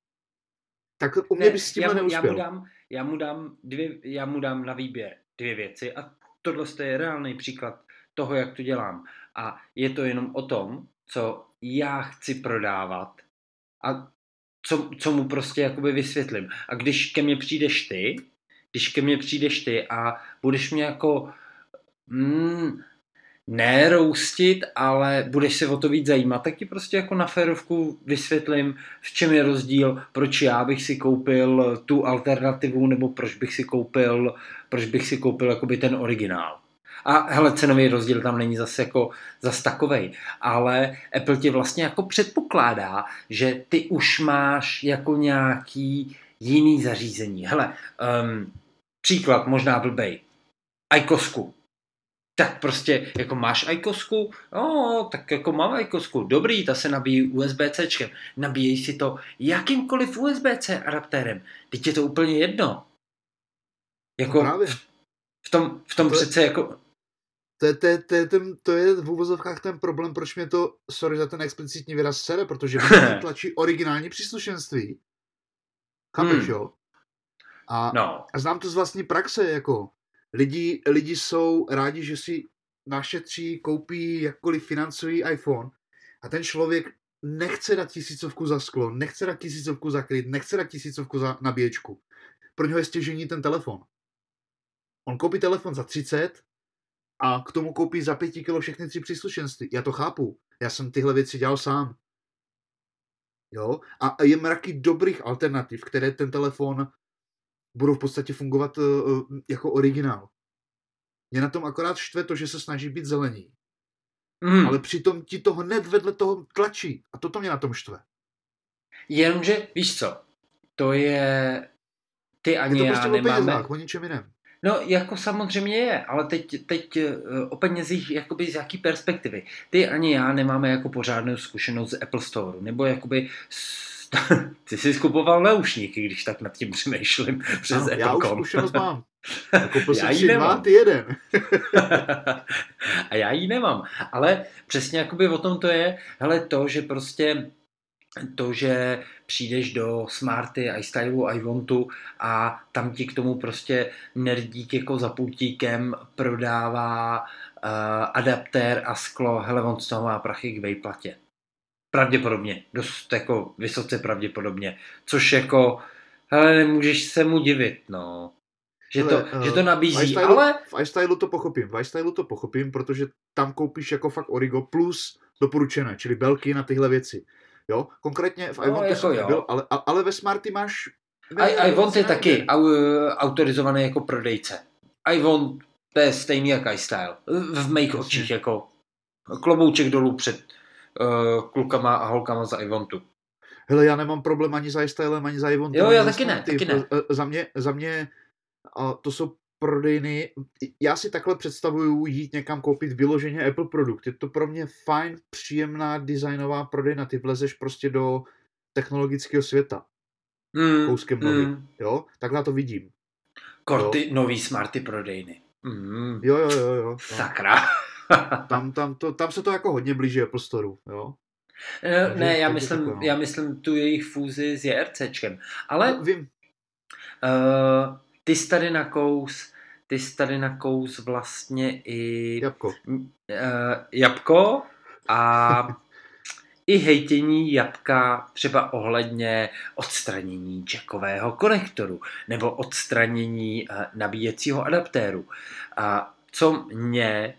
Tak u mě ne, bys s tím já, neuspěl. Já mu, dám, já, mu dám dvě, já mu dám na výběr dvě věci a tohle je reálný příklad toho, jak to dělám. A je to jenom o tom, co já chci prodávat a co, co mu prostě jakoby vysvětlím. A když ke mně přijdeš ty, když ke mně přijdeš ty a budeš mě jako mm, ne roustit, ale budeš se o to víc zajímat, tak ti prostě jako na férovku vysvětlím, v čem je rozdíl, proč já bych si koupil tu alternativu, nebo proč bych si koupil, proč bych si koupil jakoby ten originál. A hele, cenový rozdíl tam není zase jako zas takovej, ale Apple ti vlastně jako předpokládá, že ty už máš jako nějaký jiný zařízení. Hele, um, příklad možná blbej. Ajkosku. Tak prostě, jako máš ajkosku? No, tak jako mám ajkosku. Dobrý, ta se nabíjí USB-C. Nabíjej si to jakýmkoliv USB-C adaptérem. Teď je to úplně jedno. Jako no v tom, v tom to přece jako... To je, to, je, to, je ten, to je v úvozovkách ten problém, proč mě to, sorry za ten explicitní výraz, sere, protože mě tlačí originální příslušenství. Chápeš, hmm. jo? A, no. a znám to z vlastní praxe, jako lidi, lidi jsou rádi, že si našetří, koupí, jakkoliv financují iPhone a ten člověk nechce dát tisícovku za sklo, nechce dát tisícovku za kryt, nechce dát tisícovku za nabíječku. Pro něho je stěžení ten telefon. On koupí telefon za 30 a k tomu koupí za pěti kilo všechny tři příslušenství. Já to chápu. Já jsem tyhle věci dělal sám. Jo? A je mraky dobrých alternativ, které ten telefon budou v podstatě fungovat uh, jako originál. Mě na tom akorát štve to, že se snaží být zelení. Mm. Ale přitom ti to hned vedle toho tlačí. A toto mě na tom štve. Jenomže, víš co, to je... Ty ani je to já prostě nemáme... o penězách, o ničem jiném. No, jako samozřejmě je, ale teď, teď eh, o penězích jakoby z jaký perspektivy. Ty ani já nemáme jako pořádnou zkušenost z Apple Store, nebo jakoby s... ty jsi skupoval naušníky, když tak nad tím přemýšlím přes ano, Já už zkušenost mám. Koupil já jsem dva, ty jeden. a já ji nemám. Ale přesně jakoby o tom to je, hele to, že prostě to, že přijdeš do Smarty, iStylu, iWantu a tam ti k tomu prostě nerdík jako za pultíkem prodává uh, adaptér a sklo, hele, on z toho má prachy k vejplatě. Pravděpodobně, dost jako vysoce pravděpodobně, což jako, hele, nemůžeš se mu divit, no. Že to, uh, že to nabízí, v ale... V iStylu to pochopím, v iStylu to pochopím, protože tam koupíš jako fakt origo plus doporučené, čili belky na tyhle věci. Jo, konkrétně v no, jako nebyl, ale, ale ve Smarty máš... Ne, Ivon je taky au, autorizovaný jako prodejce. Ivon to je stejný jak iStyle. V mých očích jako klobouček dolů před uh, klukama a holkama za Ivontu. Hele, já nemám problém ani za iStylem, ani za Ivontu. Jo, já taky ne, taky ne. Za mě, za mě a to jsou prodejny, já si takhle představuju jít někam koupit vyloženě Apple produkt. Je to pro mě fajn, příjemná designová prodejna. Ty vlezeš prostě do technologického světa. Mm, kouskem nohy. Mm. Jo? Takhle to vidím. Korty, jo? nový smarty prodejny. Mm. Jo, jo, jo, jo. Sakra. tam, tam, to, tam se to jako hodně blíží Apple Store, jo. Ne, ne já, myslím, no. já myslím tu jejich fúzi s JRCčkem. Ale no, vím. Uh, ty jsi tady nakous, ty jsi tady nakous vlastně i... Jabko. Uh, jabko a i hejtění jabka třeba ohledně odstranění jackového konektoru nebo odstranění uh, nabíjecího adaptéru. A co mě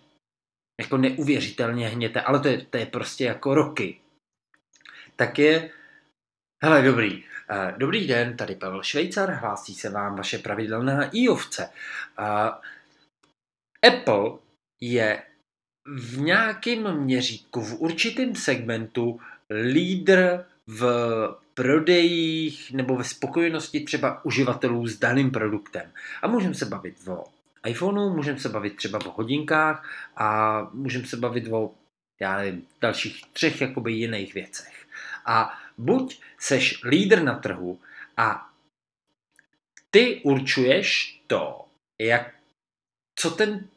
jako neuvěřitelně hněte, ale to je, to je prostě jako roky, tak je, hele dobrý, Eh, dobrý den, tady Pavel Švejcar, hlásí se vám vaše pravidelná i-ovce. Eh, Apple je v nějakém měřítku, v určitém segmentu lídr v prodejích nebo ve spokojenosti třeba uživatelů s daným produktem. A můžeme se bavit o iPhoneu, můžeme se bavit třeba o hodinkách a můžeme se bavit o já nevím, dalších třech jakoby jiných věcech. A buď seš lídr na trhu a ty určuješ to, jak, co ten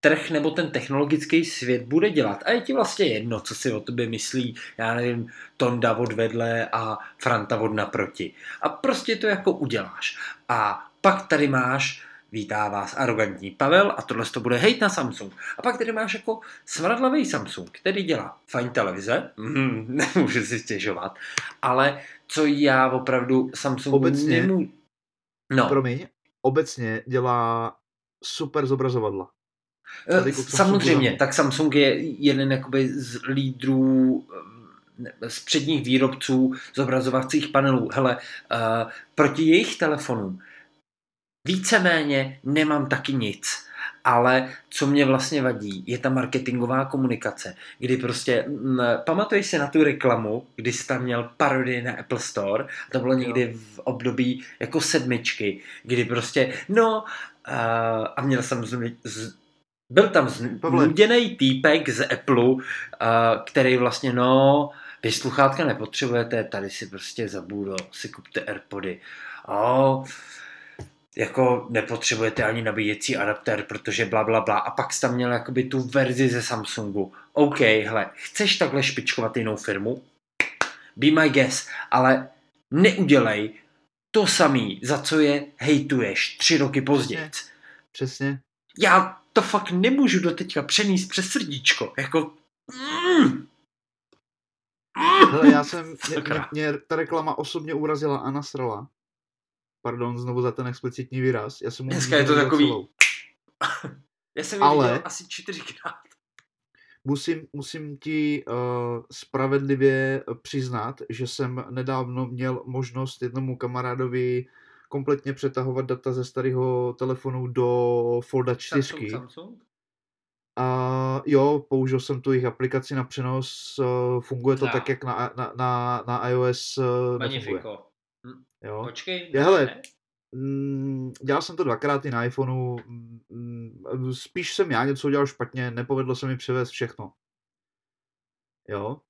trh nebo ten technologický svět bude dělat. A je ti vlastně jedno, co si o tobě myslí, já nevím, Tonda od vedle a Franta od naproti. A prostě to jako uděláš. A pak tady máš Vítá vás arrogantní Pavel a tohle to bude hejt na Samsung. A pak tady máš jako svradlavý Samsung, který dělá fajn televize, mm, nemůžu si stěžovat, ale co já opravdu Samsung obecně, nemů... No. Promiň, obecně dělá super zobrazovadla. Eh, samozřejmě, tak Samsung je jeden jakoby z lídrů eh, z předních výrobců zobrazovacích panelů. Hele, uh, proti jejich telefonům Víceméně nemám taky nic, ale co mě vlastně vadí, je ta marketingová komunikace, kdy prostě, m, pamatuješ si na tu reklamu, kdy jsi tam měl parodii na Apple Store, to bylo někdy v období jako sedmičky, kdy prostě, no, uh, a měl jsem z, z, byl tam znuděný týpek z Apple, uh, který vlastně, no, vy sluchátka nepotřebujete, tady si prostě za si kupte Airpody. Oh, jako nepotřebujete ani nabíjecí adaptér, protože bla, bla, bla. A pak jsi tam měl jakoby tu verzi ze Samsungu. OK, hele, chceš takhle špičkovat jinou firmu? Be my guest, ale neudělej to samý, za co je hejtuješ tři roky později. Přesně. Já to fakt nemůžu do teďka přenést přes srdíčko. Jako... Mm. Hele, já jsem, mě, mě, mě ta reklama osobně urazila a nasrala pardon znovu za ten explicitní výraz. Já jsem Dneska je to takový... Já jsem Ale- asi čtyřikrát. Musím, musím ti uh, spravedlivě přiznat, že jsem nedávno měl možnost jednomu kamarádovi kompletně přetahovat data ze starého telefonu do Folda 4. Samsung, Samsung? A jo, použil jsem tu jejich aplikaci na přenos, uh, funguje to No. tak, jak na, na, na, na iOS uh, nefunguje. Jo. Počkej, ne, hele, ne? Mm, dělal jsem to dvakrát i na iPhoneu. Mm, spíš jsem já něco udělal špatně, nepovedlo se mi převést všechno. Jo.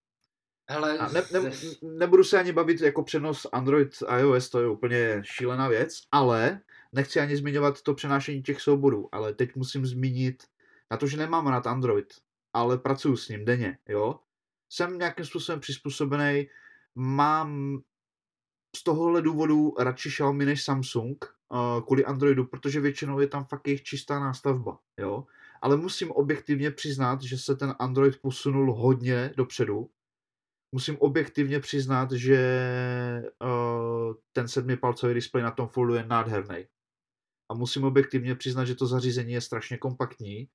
Hele, A ne, ne, nebudu se ani bavit jako přenos Android iOS, to je úplně šílená věc, ale nechci ani zmiňovat to přenášení těch souborů, ale teď musím zmínit na to, že nemám rád Android, ale pracuji s ním denně, jo. Jsem nějakým způsobem přizpůsobený, mám z tohohle důvodu radši Xiaomi než Samsung uh, kvůli Androidu, protože většinou je tam fakt jejich čistá nástavba, jo. Ale musím objektivně přiznat, že se ten Android posunul hodně dopředu. Musím objektivně přiznat, že uh, ten sedmipalcový displej na tom foldu je nádherný. A musím objektivně přiznat, že to zařízení je strašně kompaktní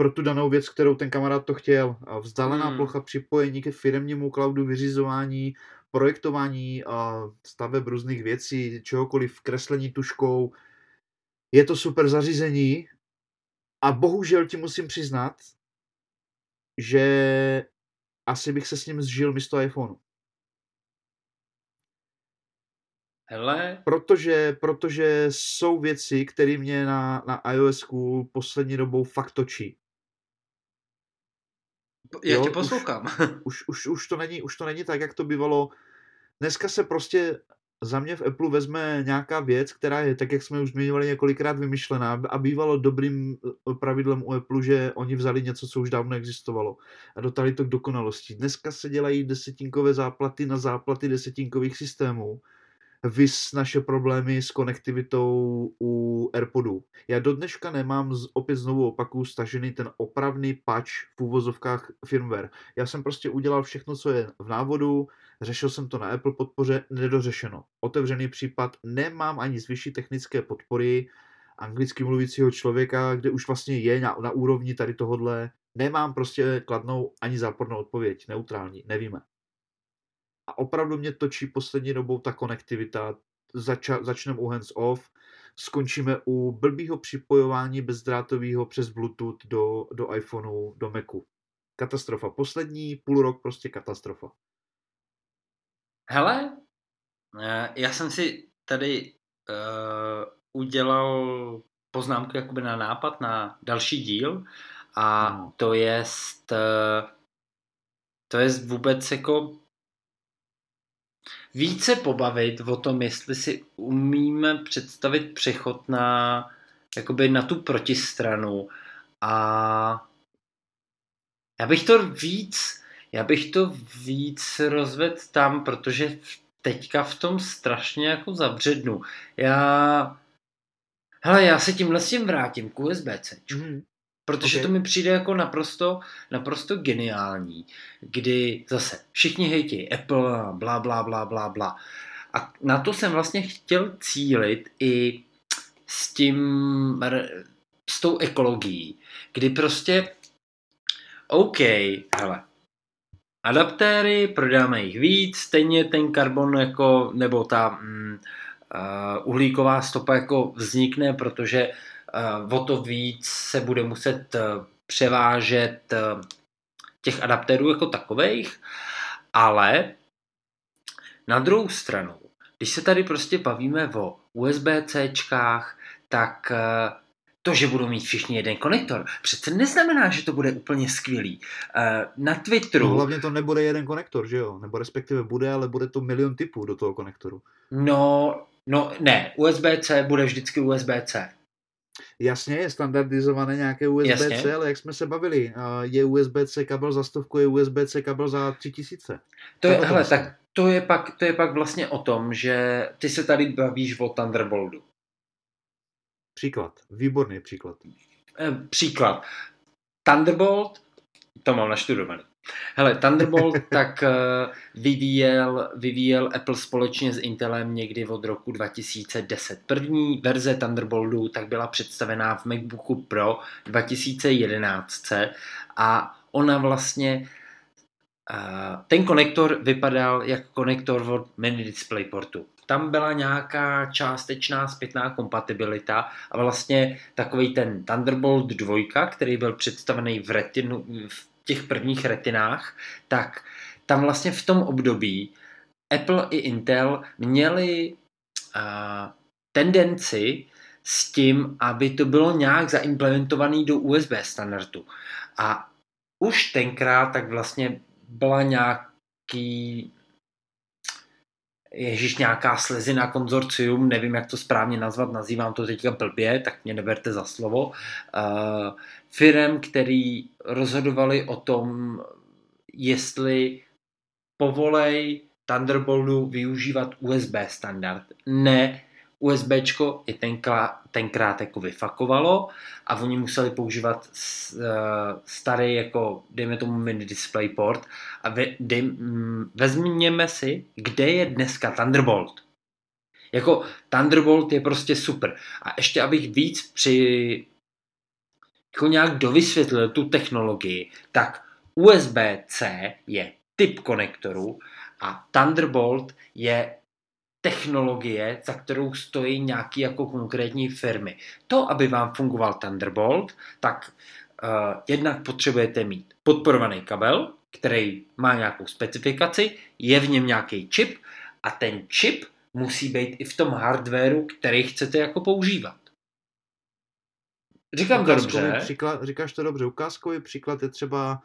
pro tu danou věc, kterou ten kamarád to chtěl. A Vzdálená hmm. plocha připojení ke firmnímu cloudu, vyřizování, projektování a staveb různých věcí, čehokoliv, kreslení tuškou. Je to super zařízení a bohužel ti musím přiznat, že asi bych se s ním zžil místo iPhoneu. hele, Protože, protože jsou věci, které mě na, na iOS poslední dobou fakt točí. Já Jo, tě už- poslouchám. Už, už, už, to není, už to není tak, jak to bývalo. Dneska se prostě za mě v Apple vezme nějaká věc, která je, tak jak jsme už zmiňovali několikrát, vymyšlená a bývalo dobrým eh, pravidlem u Apple, že oni vzali něco, co už dávno existovalo a dotali to k dokonalosti. Dneska se dělají desetinkové záplaty na záplaty desetinkových systémů. Vys naše problémy s konektivitou u AirPodů. Já do dneška nemám, z- opět znovu opakuju, stažený ten opravný patch v úvozovkách firmware. Já jsem prostě udělal všechno, co je v návodu, řešil jsem to na Apple podpoře, nedořešeno. Otevřený případ, nemám ani z vyšší technické podpory anglicky mluvícího člověka, kde už vlastně je na, na úrovni tady tohodle. Nemám prostě kladnou ani zápornou odpověď, neutrální, nevíme. A opravdu mě točí poslední dobou ta konektivita. Zača, začneme u hands off, skončíme u blbýho připojování bezdrátového přes Bluetooth do, do iPhoneu, do Macu. Katastrofa. Poslední půl rok prostě katastrofa. Hele, eh, já jsem si tady uh, udělal poznámku jakoby na nápad na další díl a to je to je vůbec jako více pobavit o tom, jestli si umíme představit přechod na jakoby na tu protistranu a já bych to víc já bych to víc rozvedl tam, protože teďka v tom strašně jako zabřednu. Já hele, já se tímhle s tím vrátím k USB-C. Mm. Protože Ok. to mi přijde jako naprosto, naprosto geniální, kdy zase všichni hejtí Apple a bla, bla, bla, bla, bla. A na to jsem vlastně chtěl cílit i s tím, s tou ekologií, kdy prostě OK, hele, adaptéry, prodáme jich víc, stejně ten karbon jako, nebo ta mm, uh, uhlíková stopa jako vznikne, protože uh, o to víc se bude muset uh, převážet uh, těch adaptérů jako takových, ale na druhou stranu, když se tady prostě bavíme o USB-Cčkách, tak to, že budou mít všichni jeden konektor, přece neznamená, že to bude úplně skvělý. Na Twitteru... No, hlavně to nebude jeden konektor, že jo? Nebo respektive bude, ale bude to milion typů do toho konektoru. No, no ne, USB-C bude vždycky USB-C. Jasně, je standardizované nějaké USB-C, ale jak jsme se bavili, je USB-C kabel za stovku, je USB-C kabel za tři tisíce. To je, Tak hele, tak to je, pak, to je pak vlastně o tom, že ty se tady bavíš o Thunderboltu. Příklad, výborný příklad. Eh, Příklad. Thunderbolt, to mám naštudovaný. Hele, Thunderbolt tak uh, vyvíjel, vyvíjel Apple společně s Intelem někdy od roku 2010. První verze Thunderboltu tak byla představená v MacBooku Pro 2011 a ona vlastně uh, ten konektor vypadal jako konektor od mini DisplayPortu. Tam byla nějaká částečná zpětná kompatibilita a vlastně takový ten Thunderbolt 2, který byl představený v, retinu, v těch prvních retinách, tak tam vlastně v tom období Apple i Intel měli uh, tendenci s tím, aby to bylo nějak zaimplementované do USB standardu. A už tenkrát tak vlastně byla nějaký Ježíš nějaká slezina konzorcium, nevím, jak to správně nazvat, nazývám to teďka blbě, tak mě neberte za slovo, uh, firem, který rozhodovali o tom, jestli povolej Thunderboltu využívat USB standard. Ne, USBčko i tenkrát, tenkrát jako vyfakovalo a oni museli používat uh, starý jako, dejme tomu mini DisplayPort a ve, dej, mm, vezměme si, kde je dneska Thunderbolt. Jako Thunderbolt je prostě super. A ještě abych víc při jako nějak dovysvětlil tu technologii, tak USB-C je typ konektoru a Thunderbolt je technologie, za kterou stojí nějaký jako konkrétní firmy. To, aby vám fungoval Thunderbolt, tak uh, jednak potřebujete mít podporovaný kabel, který má nějakou specifikaci, je v něm nějaký čip a ten čip musí být i v tom hardwareu, který chcete jako používat. Říkám to dobře. Příklad, říkáš to dobře. Ukázkový příklad je třeba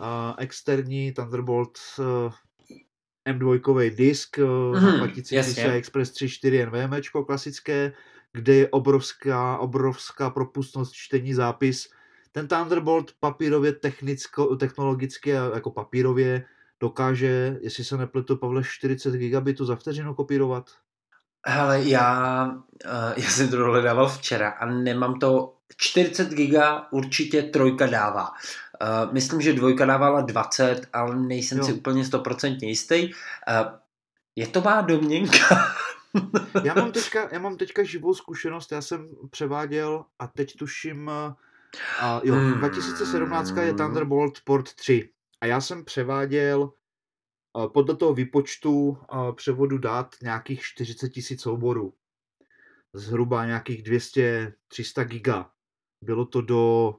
uh, externí Thunderbolt uh, M2 disk, mm, platící PCI Express 3.4 NVMe klasické, kde je obrovská, obrovská propustnost čtení zápis. Ten Thunderbolt papírově technicko, technologicky jako papírově dokáže, jestli se nepletu, Pavle, 40 gigabitů za vteřinu kopírovat? Hele, já, uh, já jsem to dohledával včera a nemám to 40 giga určitě trojka dává. Uh, myslím, že dvojka dávala 20, ale nejsem jo. si úplně stoprocentně jistý. Uh, je to má domněnka? já, mám teďka, já mám teďka živou zkušenost, já jsem převáděl a teď tuším, uh, jo, hmm. 2017 je Thunderbolt port 3 a já jsem převáděl uh, podle toho výpočtu uh, převodu dat nějakých 40 tisíc souborů. Zhruba nějakých 200-300 giga. Bylo to do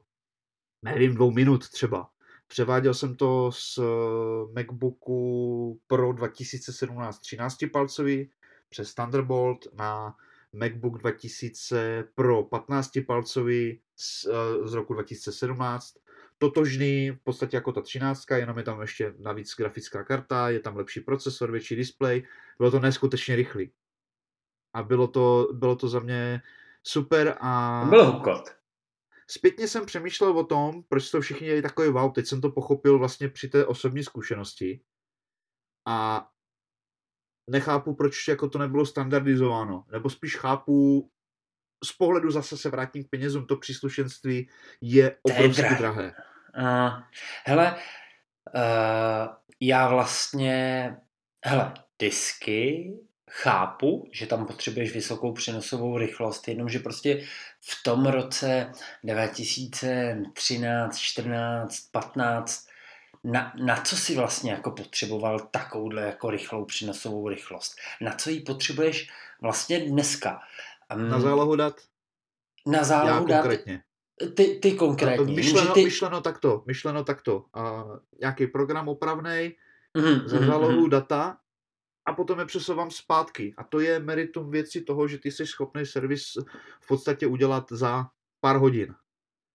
nevím, dvou minut třeba. Převáděl jsem to z eh, MacBooku Pro 2017 13 palcový přes Thunderbolt na MacBook 2000 Pro 15 palcový z, eh, z roku 2017. Totožný v podstatě jako ta 13, jenom je tam ještě navíc grafická karta, je tam lepší procesor, větší display. Bylo to neskutečně rychlý. A bylo to, bylo to za mě super a... Byl hukot. Zpětně jsem přemýšlel o tom, proč to všichni dělají takový wow, teď jsem to pochopil vlastně při té osobní zkušenosti a nechápu, proč jako to nebylo standardizováno, nebo spíš chápu, z pohledu zase se vrátím k penězům, to příslušenství je obrovsky drahé. Uh, hele, uh, já vlastně, hele, disky chápu, že tam potřebuješ vysokou přenosovou rychlost, jenomže prostě v tom roce 2013, 14, 15, na, na co si vlastně jako potřeboval takovouhle jako rychlou přenosovou rychlost? Na co ji potřebuješ vlastně dneska? Um, na zálohu dat? Na zálohu dat. konkrétně. Ty, ty konkrétně. Myšleno, ty... myšleno takto, myšleno takto. A nějaký program opravnej, mm-hmm, za zálohu mm-hmm. data a potom je přesouvám zpátky. A to je meritum věci toho, že ty jsi schopný servis v podstatě udělat za pár hodin.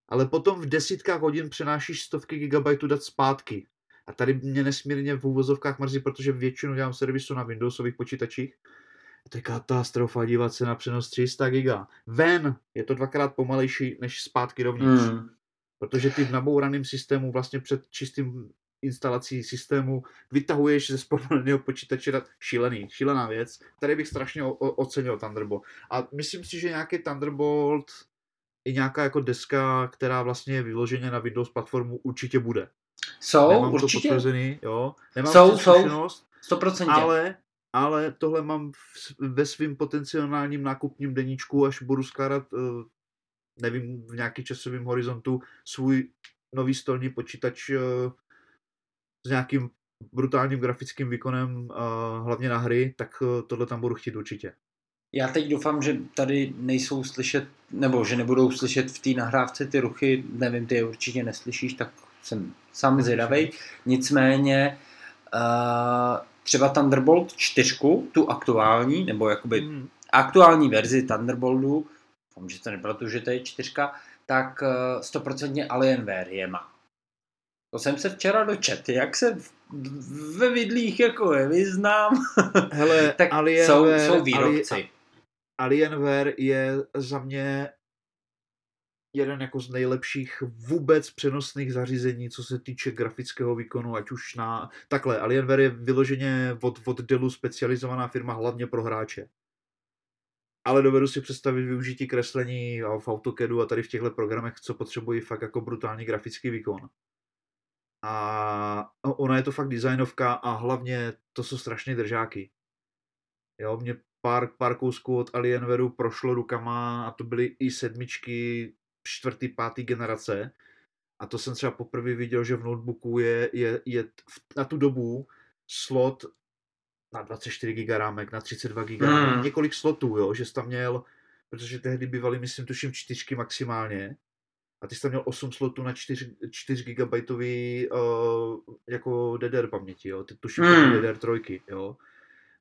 Ale potom v desítkách hodin přenášíš stovky gigabajtů dat zpátky. A tady mě nesmírně v úvozovkách mrzí, protože většinu dělám servisu na Windowsových počítačích. To je katastrofa dívat se na přenos 300 giga. Ven je to dvakrát pomalejší než zpátky dovnitř. Hmm. Protože ty v nabouraném systému vlastně před čistým instalací systému vytahuješ ze zpomaleného počítače šílený, šílená věc. Tady bych strašně o, o, ocenil Thunderbolt. A myslím si, že nějaký Thunderbolt i nějaká jako deska, která vlastně je vyloženě na Windows platformu, určitě bude. Jsou, Nemám určitě. to potvrzený, jo. Nemám Jsou, jsou. zkušenost, 100%. ale, ale tohle mám v, ve svým potenciálním nákupním deníčku, až budu skládat, eh, nevím, v nějaký časovém horizontu svůj nový stolní počítač eh, s nějakým brutálním grafickým výkonem, eh, hlavně na hry, tak eh, tohle tam budu chtít určitě. Já teď doufám, že tady nejsou slyšet, nebo že nebudou slyšet v té nahrávce ty ruchy, nevím, ty je určitě neslyšíš, tak jsem sám zvědavej. Nicméně uh, třeba Thunderbolt 4, tu aktuální, nebo jakoby Hmm. aktuální verzi Thunderboltu, doufám, že to nebylo že to je čtyřka, tak 100% Alienware je má. To jsem se včera dočet, jak se ve vidlích jako nevyznám, Hele, tak Alienware, jsou, jsou výrobci. Ali, Alienware je za mě jeden jako z nejlepších vůbec přenosných zařízení, co se týče grafického výkonu, ať už na... Takhle, Alienware je vyloženě od, od Dellu specializovaná firma hlavně pro hráče. Ale dovedu si představit využití kreslení v AutoCADu a tady v těchto programech, co potřebují fakt jako brutální grafický výkon. A ona je to fakt designovka a hlavně to jsou strašné držáky. Jo, mě pár, pár kousků od Alienwareu prošlo rukama a to byly i sedmičky čtvrtý, pátý generace. A to jsem třeba poprvé viděl, že v notebooku je, je, je v- na tu dobu slot na 24 GB rámek, na 32 GB Hmm. několik slotů, jo, že jsi tam měl, protože tehdy bývaly, myslím, tuším čtyřky maximálně, a ty jsi tam měl 8 slotů na 4, 4 GB uh, jako DDR paměti, jo, ty tuším Hmm. hmm. DDR trojky, jo.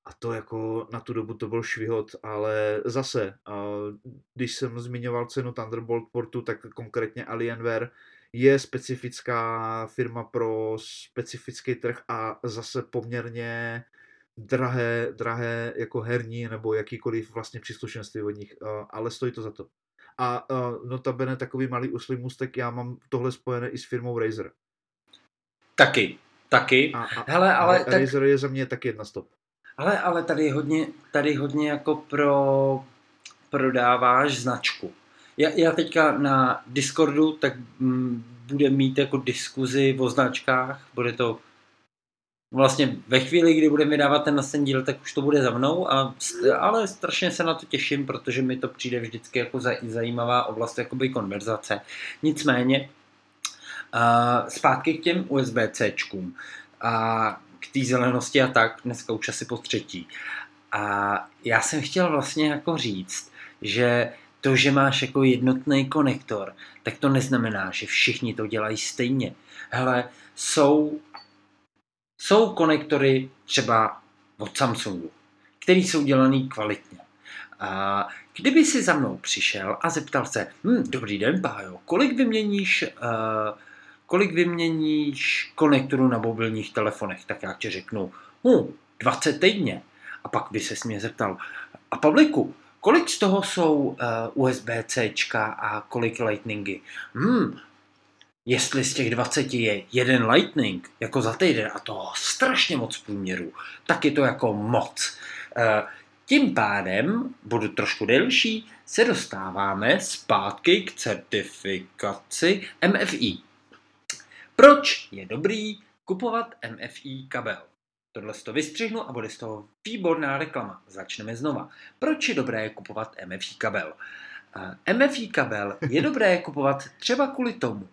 A to jako na tu dobu to byl švihot, ale zase, uh, když jsem zmiňoval cenu Thunderbolt portu, tak konkrétně Alienware je specifická firma pro specifický trh a zase poměrně drahé, drahé jako herní nebo jakýkoliv vlastně příslušenství od nich, uh, ale stojí to za to. A uh, notabene takový malý uslý můstek, já mám tohle spojené i s firmou Razer. Taky, taky. A, a, Hele, ale tak- Razer je za mě taky jedna stop. Ale, ale tady hodně, tady hodně jako pro prodáváš značku. Já, já teďka na Discordu tak mm, bude mít jako diskuzi o značkách, bude to vlastně ve chvíli, kdy budeme vydávat ten ten díl, tak už to bude za mnou, a, ale strašně se na to těším, protože mi to přijde vždycky jako zaj, zajímavá oblast jakoby konverzace. Nicméně, uh, zpátky k těm USB-Cčkům a k té zelenosti a tak, dneska už asi po třetí. A já jsem chtěl vlastně jako říct, že to, že máš jako jednotný konektor, tak to neznamená, že všichni to dělají stejně. Hele, jsou, jsou konektory třeba od Samsungu, který jsou dělaný kvalitně. A kdyby si za mnou přišel a zeptal se, hm, dobrý den, Pájo, kolik vyměníš, uh, kolik vyměníš konektorů na mobilních telefonech, tak já ti řeknu, hm, 20 týdně. A pak by se mě zeptal, a Pavliku, kolik z toho jsou uh, USB-C a kolik Lightningy? Hmm, jestli z těch 20 je jeden Lightning, jako za týden, a to strašně moc průměru, tak je to jako moc. Uh, tím pádem, budu trošku delší, se dostáváme zpátky k certifikaci MFI. Proč je dobrý kupovat MFI kabel? Tohle to vystřihnu a bude z toho výborná reklama. Začneme znova. Proč je dobré kupovat MFI kabel? Eh, MFI kabel je dobré kupovat třeba kvůli tomu,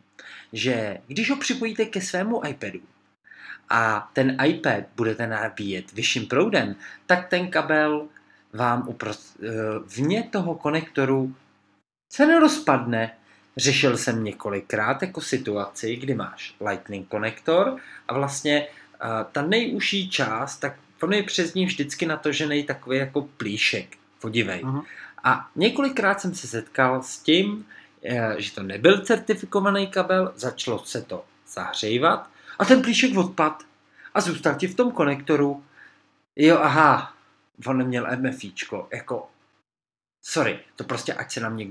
že když ho připojíte ke svému iPadu a ten iPad budete nabíjet vyšším proudem, tak ten kabel vám uprost, eh, vně toho konektoru se nerozpadne. Řešil jsem několikrát jako situaci, kdy máš Lightning konektor a vlastně uh, ta nejužší část, tak on je přes ní vždycky natožený takový jako plíšek, podívej. Aha. A několikrát jsem se setkal s tím, eh, že to nebyl certifikovaný kabel, začalo se to zahřívat a ten plíšek odpad a zůstal ti v tom konektoru. Jo, aha, on neměl MFIčko, jako, sorry, to prostě ať se na mě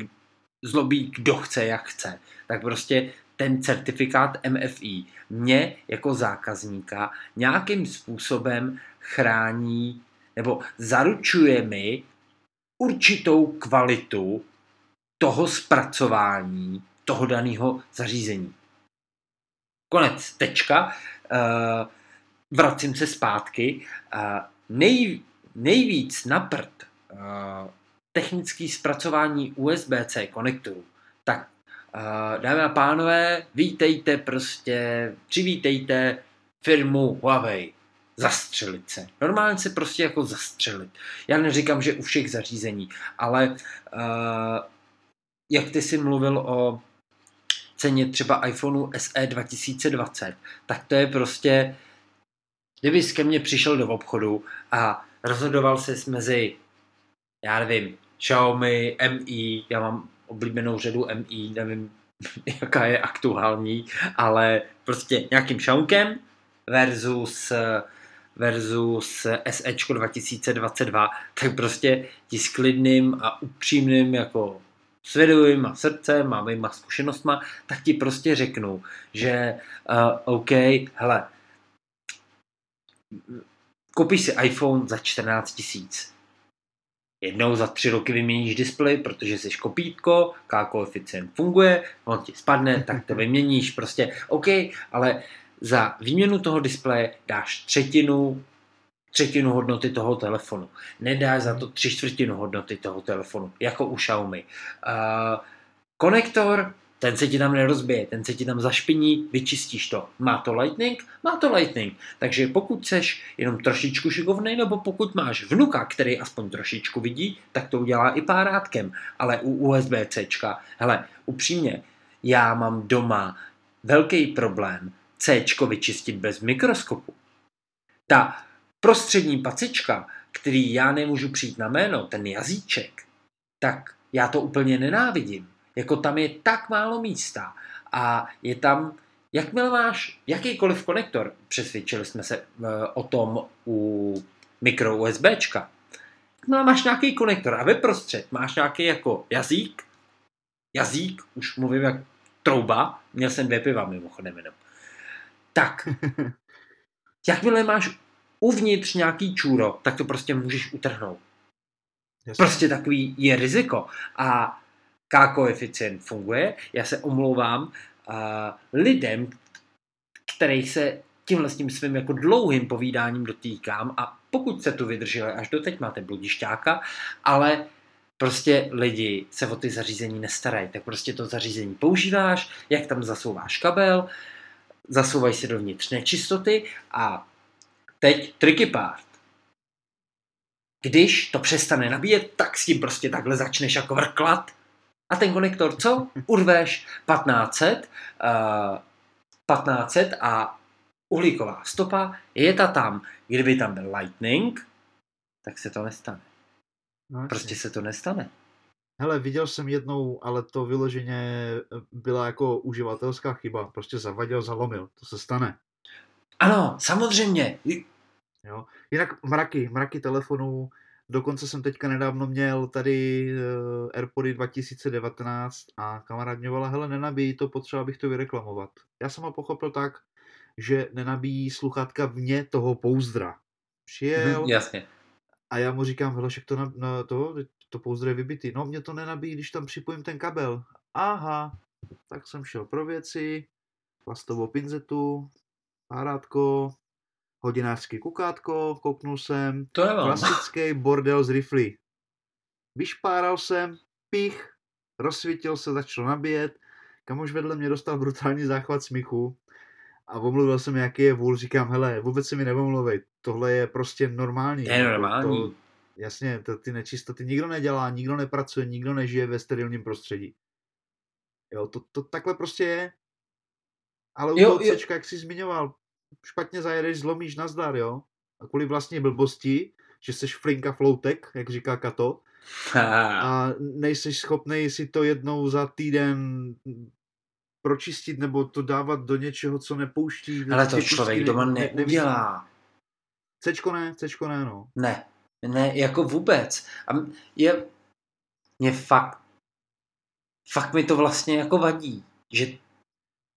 zlobí, kdo chce, jak chce, tak prostě ten certifikát MFI mě jako zákazníka nějakým způsobem chrání nebo zaručuje mi určitou kvalitu toho zpracování toho daného zařízení. konec, tečka. Uh, vracím se zpátky. Uh, nej, nejvíc na prd uh, technický zpracování USB-C konektorů. Tak, dámy a pánové, vítejte prostě, přivítejte firmu Huawei. Zastřelit se. Normálně se prostě jako zastřelit. Já neříkám, že u všech zařízení, ale uh, jak ty jsi mluvil o ceně třeba iPhoneu SE 2020, tak to je prostě, kdybys ke mně přišel do obchodu a rozhodoval se mezi, já nevím, Xiaomi, Mi, já mám oblíbenou řadu Mi, nevím, jaká je aktuální, ale prostě nějakým Xiaomkem versus versus SEčko 2022, tak prostě ti s klidným a upřímným jako svědomím srdcem a mýma zkušenostma, tak ti prostě řeknu, že uh, OK, hele, koupíš si iPhone za 14 tisíc. Jednou za tři roky vyměníš displej, protože jsi kopítko, K koeficient funguje, on ti spadne, tak to vyměníš, prostě OK, ale za výměnu toho displeje dáš třetinu třetinu hodnoty toho telefonu. Nedáš za to tři čtvrtinu hodnoty toho telefonu, jako u Xiaomi. Uh, konektor, ten se ti tam nerozbije, ten se ti tam zašpiní, vyčistíš to. Má to Lightning? Má to Lightning. Takže pokud seš jenom trošičku šikovný, nebo pokud máš vnuka, který aspoň trošičku vidí, tak to udělá i párátkem. Ale u USB-C, hele, upřímně, já mám doma velký problém C vyčistit bez mikroskopu. Ta prostřední pacička, který já nemůžu přijít na jméno, ten jazyček, tak já to úplně nenávidím. Jako tam je tak málo místa a je tam, jakmile máš jakýkoliv konektor, přesvědčili jsme se uh, o tom u mikro USBčka, jakmile máš nějaký konektor a ve prostřed máš nějaký jako jazyk, jazyk, už mluvím jak trouba, měl jsem dvě piva mimochodem jenom, tak jakmile máš uvnitř nějaký čůro, tak to prostě můžeš utrhnout. Jasně. Prostě takový je riziko. A K koeficient funguje, já se omlouvám uh, lidem, kterých se tímhle s tím svým jako dlouhým povídáním dotýkám a pokud se tu vydrželi až doteď, máte bludišťáka, ale prostě lidi se o ty zařízení nestarají, tak prostě to zařízení používáš, jak tam zasouváš kabel, zasouvají se dovnitř nečistoty a Teď tricky part. Když to přestane nabíjet, tak s tím prostě takhle začneš jako vrklat a ten konektor co? Urveš 1500, uh, 1500 a uhlíková stopa je ta tam. Kdyby tam byl lightning, tak se to nestane. No, prostě se to nestane. Hele, viděl jsem jednou, ale to vyloženě byla jako uživatelská chyba. Prostě zavadil, zalomil. To se stane. Ano, samozřejmě. Jo. Jinak mraky, mraky telefonů, dokonce jsem teďka nedávno měl tady uh, Airpody 2019 a kamarád mě volá, hele, nenabíjí to, potřeba bych to vyreklamovat. Já jsem ho pochopil tak, že nenabíjí sluchátka vně toho pouzdra. Přijel hmm, jasně. a já mu říkám, hele, však to, na, na to, to pouzdro je vybitý. No, mě to nenabíjí, když tam připojím ten kabel. Aha, tak jsem šel pro věci, plastovou pinzetu, párátko, hodinářský kukátko, kouknul jsem, to je klasický bordel z rifly. Vyšpáral jsem, pich, rozsvítil se, začal nabíjet, kamož vedle mě dostal brutální záchvat smíchu a omluvil jsem, jaký je vůl, říkám, hele, vůbec se mi neomluvej, tohle je prostě normální. Je normální. To, jasně, to, ty nečistoty nikdo nedělá, nikdo nepracuje, nikdo nežije ve sterilním prostředí. Jo, to, to takhle prostě je. Ale u jo, toho C, jak jsi zmiňoval, špatně zajedeš, zlomíš nazdar, jo? A kvůli vlastní blbosti, že jsi flinka floutek, jak říká Kato, a nejsi schopný si to jednou za týden pročistit nebo to dávat do něčeho, co nepouští. Ale to člověk doma neudělá. Cečko ne, cečko ne, no. Ne, ne, jako vůbec. A je, mě fakt, fakt mi to vlastně jako vadí, že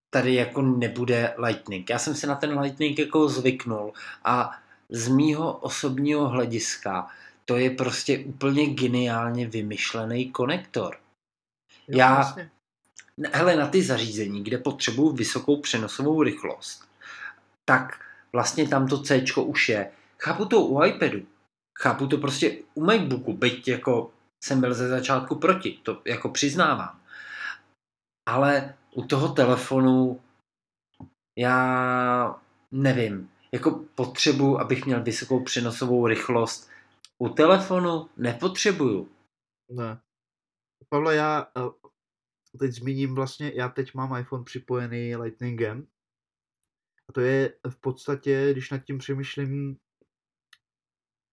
tady jako nebude Lightning. Já jsem se na ten Lightning jako zvyknul a z mýho osobního hlediska to je prostě úplně geniálně vymyšlený konektor. Jo, Já, vlastně. hele, na ty zařízení, kde potřebuju vysokou přenosovou rychlost, tak vlastně tam to C už je. Chápu to u iPadu, chápu to prostě u Macbooku, byť jako jsem byl ze začátku proti, to jako přiznávám. Ale u toho telefonu já nevím, jako potřebuji, abych měl vysokou přenosovou rychlost. U telefonu nepotřebuju. Ne. Pavle, já eh, teď zmíním vlastně, já teď mám iPhone připojený Lightningem. A to je v podstatě, když nad tím přemýšlím,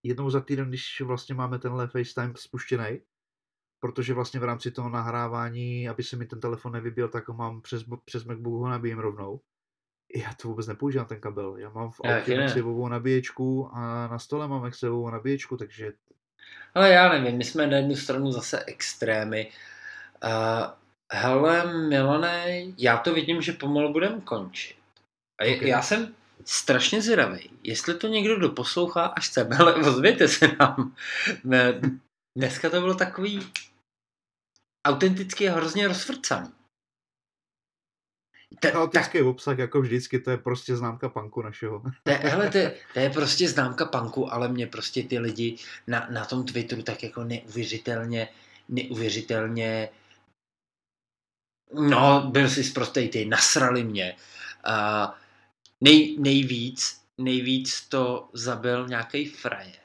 jednou za týden, když vlastně máme tenhle FaceTime spuštěný, protože vlastně v rámci toho nahrávání, aby se mi ten telefon nevybíl, tak ho mám přes, přes MacBook ho nabíjím rovnou. Já to vůbec nepoužívám ten kabel. Já mám v autě nabíječku a na stole mám MagSafeovou nabíječku, takže... Ale já nevím, my jsme na jednu stranu zase extrémy. Uh, hele, Milane, já to vidím, že pomalu budeme končit. A okay. já jsem strašně zvědavý, jestli to někdo doposlouchá až chce, ale ozvěte se nám. Dneska to bylo takový autenticky hrozně rozvrcaný. Ta, Chaotický tak, obsah, jako vždycky, to je prostě známka panku našeho. To je, hele, to, je, to je prostě známka panku, ale mě prostě ty lidi na, na tom Twitteru tak jako neuvěřitelně, neuvěřitelně no, byl si zprostej ty, nasrali mě. Uh, nej, nejvíc, nejvíc to zabil nějaký frajer,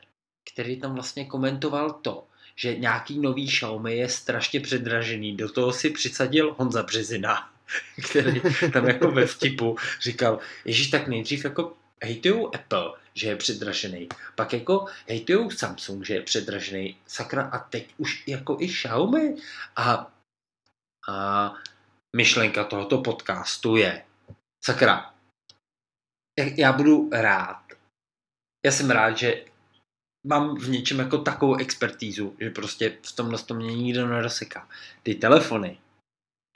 který tam vlastně komentoval to, že nějaký nový Xiaomi je strašně předražený. Do toho si přisadil Honza Březina, který tam jako ve vtipu říkal, ježíš, tak nejdřív jako hejtují Apple, že je předražený. Pak jako hejtují Samsung, že je předražený. Sakra, a teď už jako i Xiaomi. A, a myšlenka tohoto podcastu je, sakra, já budu rád. Já jsem rád, že mám v něčem jako takovou expertízu, že prostě v tomhle to mě nikdo nedoseká. Ty telefony,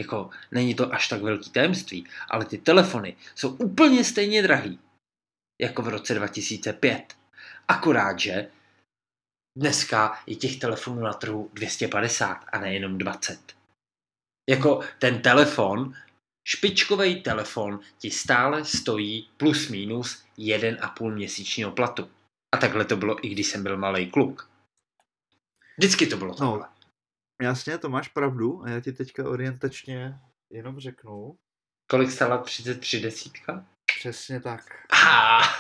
jako není to až tak velký tajemství, ale ty telefony jsou úplně stejně drahý, jako v roce 2005. Akorát, že dneska je těch telefonů na trhu 250 a nejenom 20. Jako ten telefon, špičkový telefon ti stále stojí plus minus 1,5 měsíčního platu. A takhle to bylo, i když jsem byl malý kluk. Vždycky to bylo no, takhle. No, jasně, to máš pravdu a já ti teďka orientačně jenom řeknu. Kolik stála 33 desítka? Přesně tak.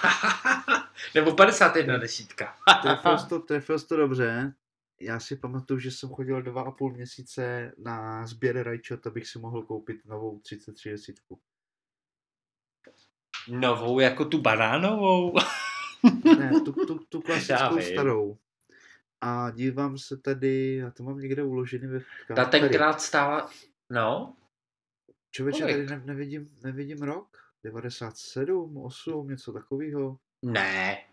Nebo 51 desítka. trefil, jsi to, trefil jsi to dobře. Já si pamatuju, že jsem chodil dva a půl měsíce na sběr rajčat, abych si mohl koupit novou 33 desítku. Novou jako tu banánovou? ne, tu, tu, tu klasickou starou. A dívám se tady, já to mám někde uložený ve Ta tenkrát stála, no. Člověče, tady ne, nevidím, nevidím rok. 97, 8, něco takového. Ne.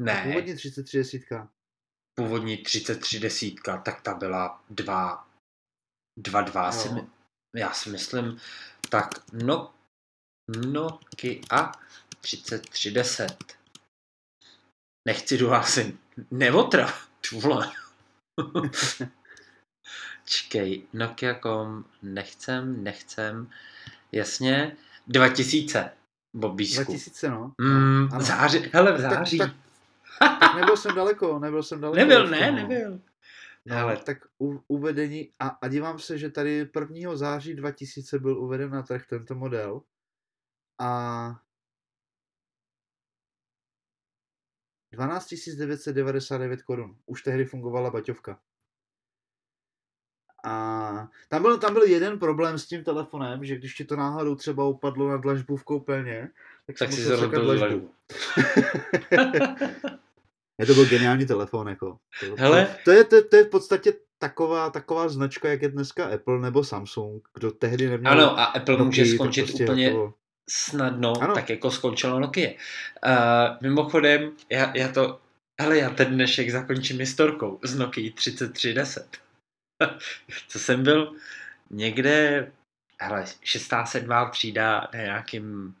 Ne. původní 33 desítka. Původní 33 desítka, tak ta byla 2, 2, 2, si my, já si myslím, tak no, Nokia 3310. Nechci dohlásit, neotrav, vole. Čkej, Nokia.com, nechcem, nechcem, jasně, 2000, Bobísku. 2000, no. Mm, v září, hele, v září. Tak, tak, tak nebyl jsem daleko, nebyl jsem daleko. Nebyl, ne, no. nebyl. No, ale tak u, uvedení, a, a dívám se, že tady 1. září 2000 byl uveden na trh tento model a 12 999 korun. Už tehdy fungovala baťovka. A tam byl, tam byl jeden problém s tím telefonem, že když ti to náhodou třeba upadlo na dlažbu v koupelně, tak, tak si zarobil dlažbu. je to byl geniální telefon, jako. To, Hele. To, je, to, to, je v podstatě taková, taková značka, jak je dneska Apple nebo Samsung, kdo tehdy neměl... Ano, a Apple Nokia, může skončit prostě úplně jako... snadno, ano. tak jako skončilo Nokia. Uh, mimochodem, já, já to... Hele, já ten dnešek zakončím historkou z Nokia 3310. Co jsem byl někde, hele, šestá, sedmá třída na nějakým,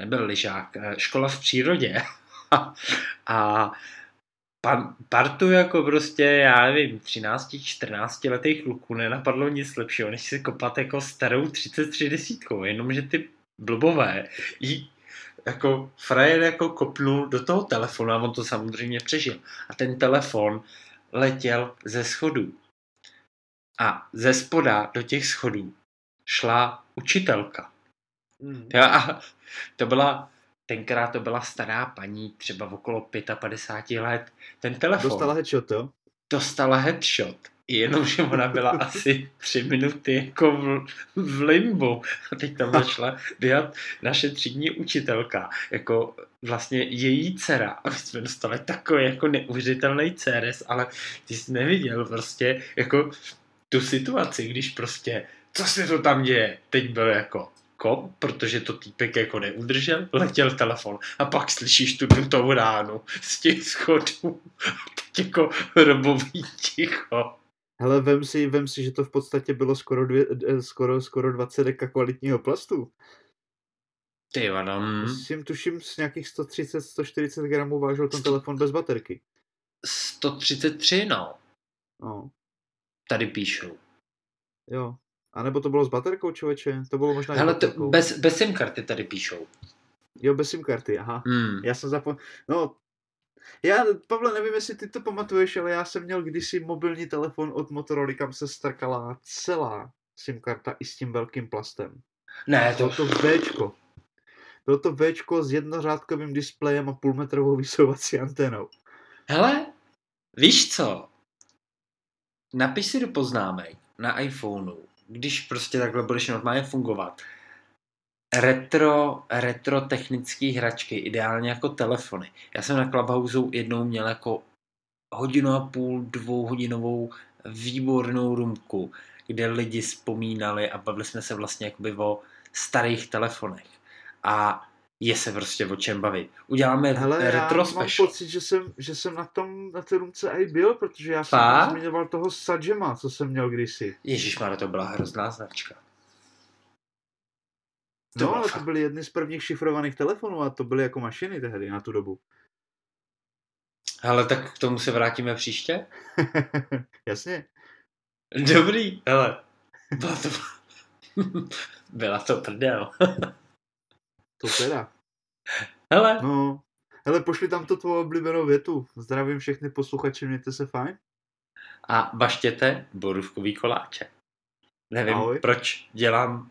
nebyl lyžák, škola v přírodě. a pan, partu jako prostě, já nevím, 13, 14 letých kluků nenapadlo nic lepšího, než si kopat jako starou 33 desítkou, jenomže ty blbové jí jako frajer jako kopnul do toho telefonu a on to samozřejmě přežil. A ten telefon letěl ze schodů. A ze spoda do těch schodů šla učitelka. Mm. A to byla, tenkrát to byla stará paní, třeba okolo 55 let. Ten telefon Dostala headshot, jo? dostala headshot. Jenomže ona byla asi tři minuty jako v, v limbu. A teď tam začala běhat naše třídní učitelka, jako vlastně její dcera. A my jsme dostali takový jako neuvěřitelný CRS, ale ty jsi neviděl prostě jako tu situaci, když prostě, co se to tam děje? Teď byl jako kop, protože to týpek jako neudržel, letěl telefon a pak slyšíš tu dutou ránu z těch schodů. Teď jako robový ticho. Hele, vem si, vem si, že to v podstatě bylo skoro, dvě, eh, skoro, skoro 20 deka kvalitního plastu. Ty vado, hm. Myslím, tuším, z nějakých 130-140 gramů vážil ten telefon bez baterky. 133, no. No, Tady píšou. jo. A nebo to bylo s baterkou, člověče? To bylo možná Hele, to, bez, bez SIM karty tady píšou. Jo, bez SIM karty, aha. Hmm. Já jsem zapomněl. No, já, Pavle, nevím, jestli ty to pamatuješ, ale já jsem měl kdysi mobilní telefon od Motorola, kam se strkala celá SIM karta i s tím velkým plastem. Ne, to, Bylo to Včko. Bylo to Včko s jednořádkovým displejem a půlmetrovou vysouvací anténou. hele, víš co? Napiš si do poznámek na iPhoneu, když prostě takhle budeš normálně fungovat. Retro, retro technické hračky, ideálně jako telefony. Já jsem na Clubhouse jednou měl jako hodinu a půl, dvouhodinovou výbornou rumku, kde lidi vzpomínali a bavili jsme se vlastně jakoby o starých telefonech. A je se prostě o čem bavit. Uděláme Hele, já retro mám special. pocit, že jsem, že jsem na tom, na té rumce i byl, protože já jsem zmiňoval toho Sajema, co jsem měl kdysi. Ježíš to byla hrozná značka. No, ale to byly jedny z prvních šifrovaných telefonů a to byly jako mašiny tehdy na tu dobu. Ale tak k tomu se vrátíme příště. Jasně. Dobrý, hele. Byla to, byla to prdel. To teda. Hele, No. Hele, pošli tam to tvou oblíbenou větu. Zdravím všechny posluchače, mějte se fajn. a baštěte borůvkový koláče. Nevím, Ahoj. proč dělám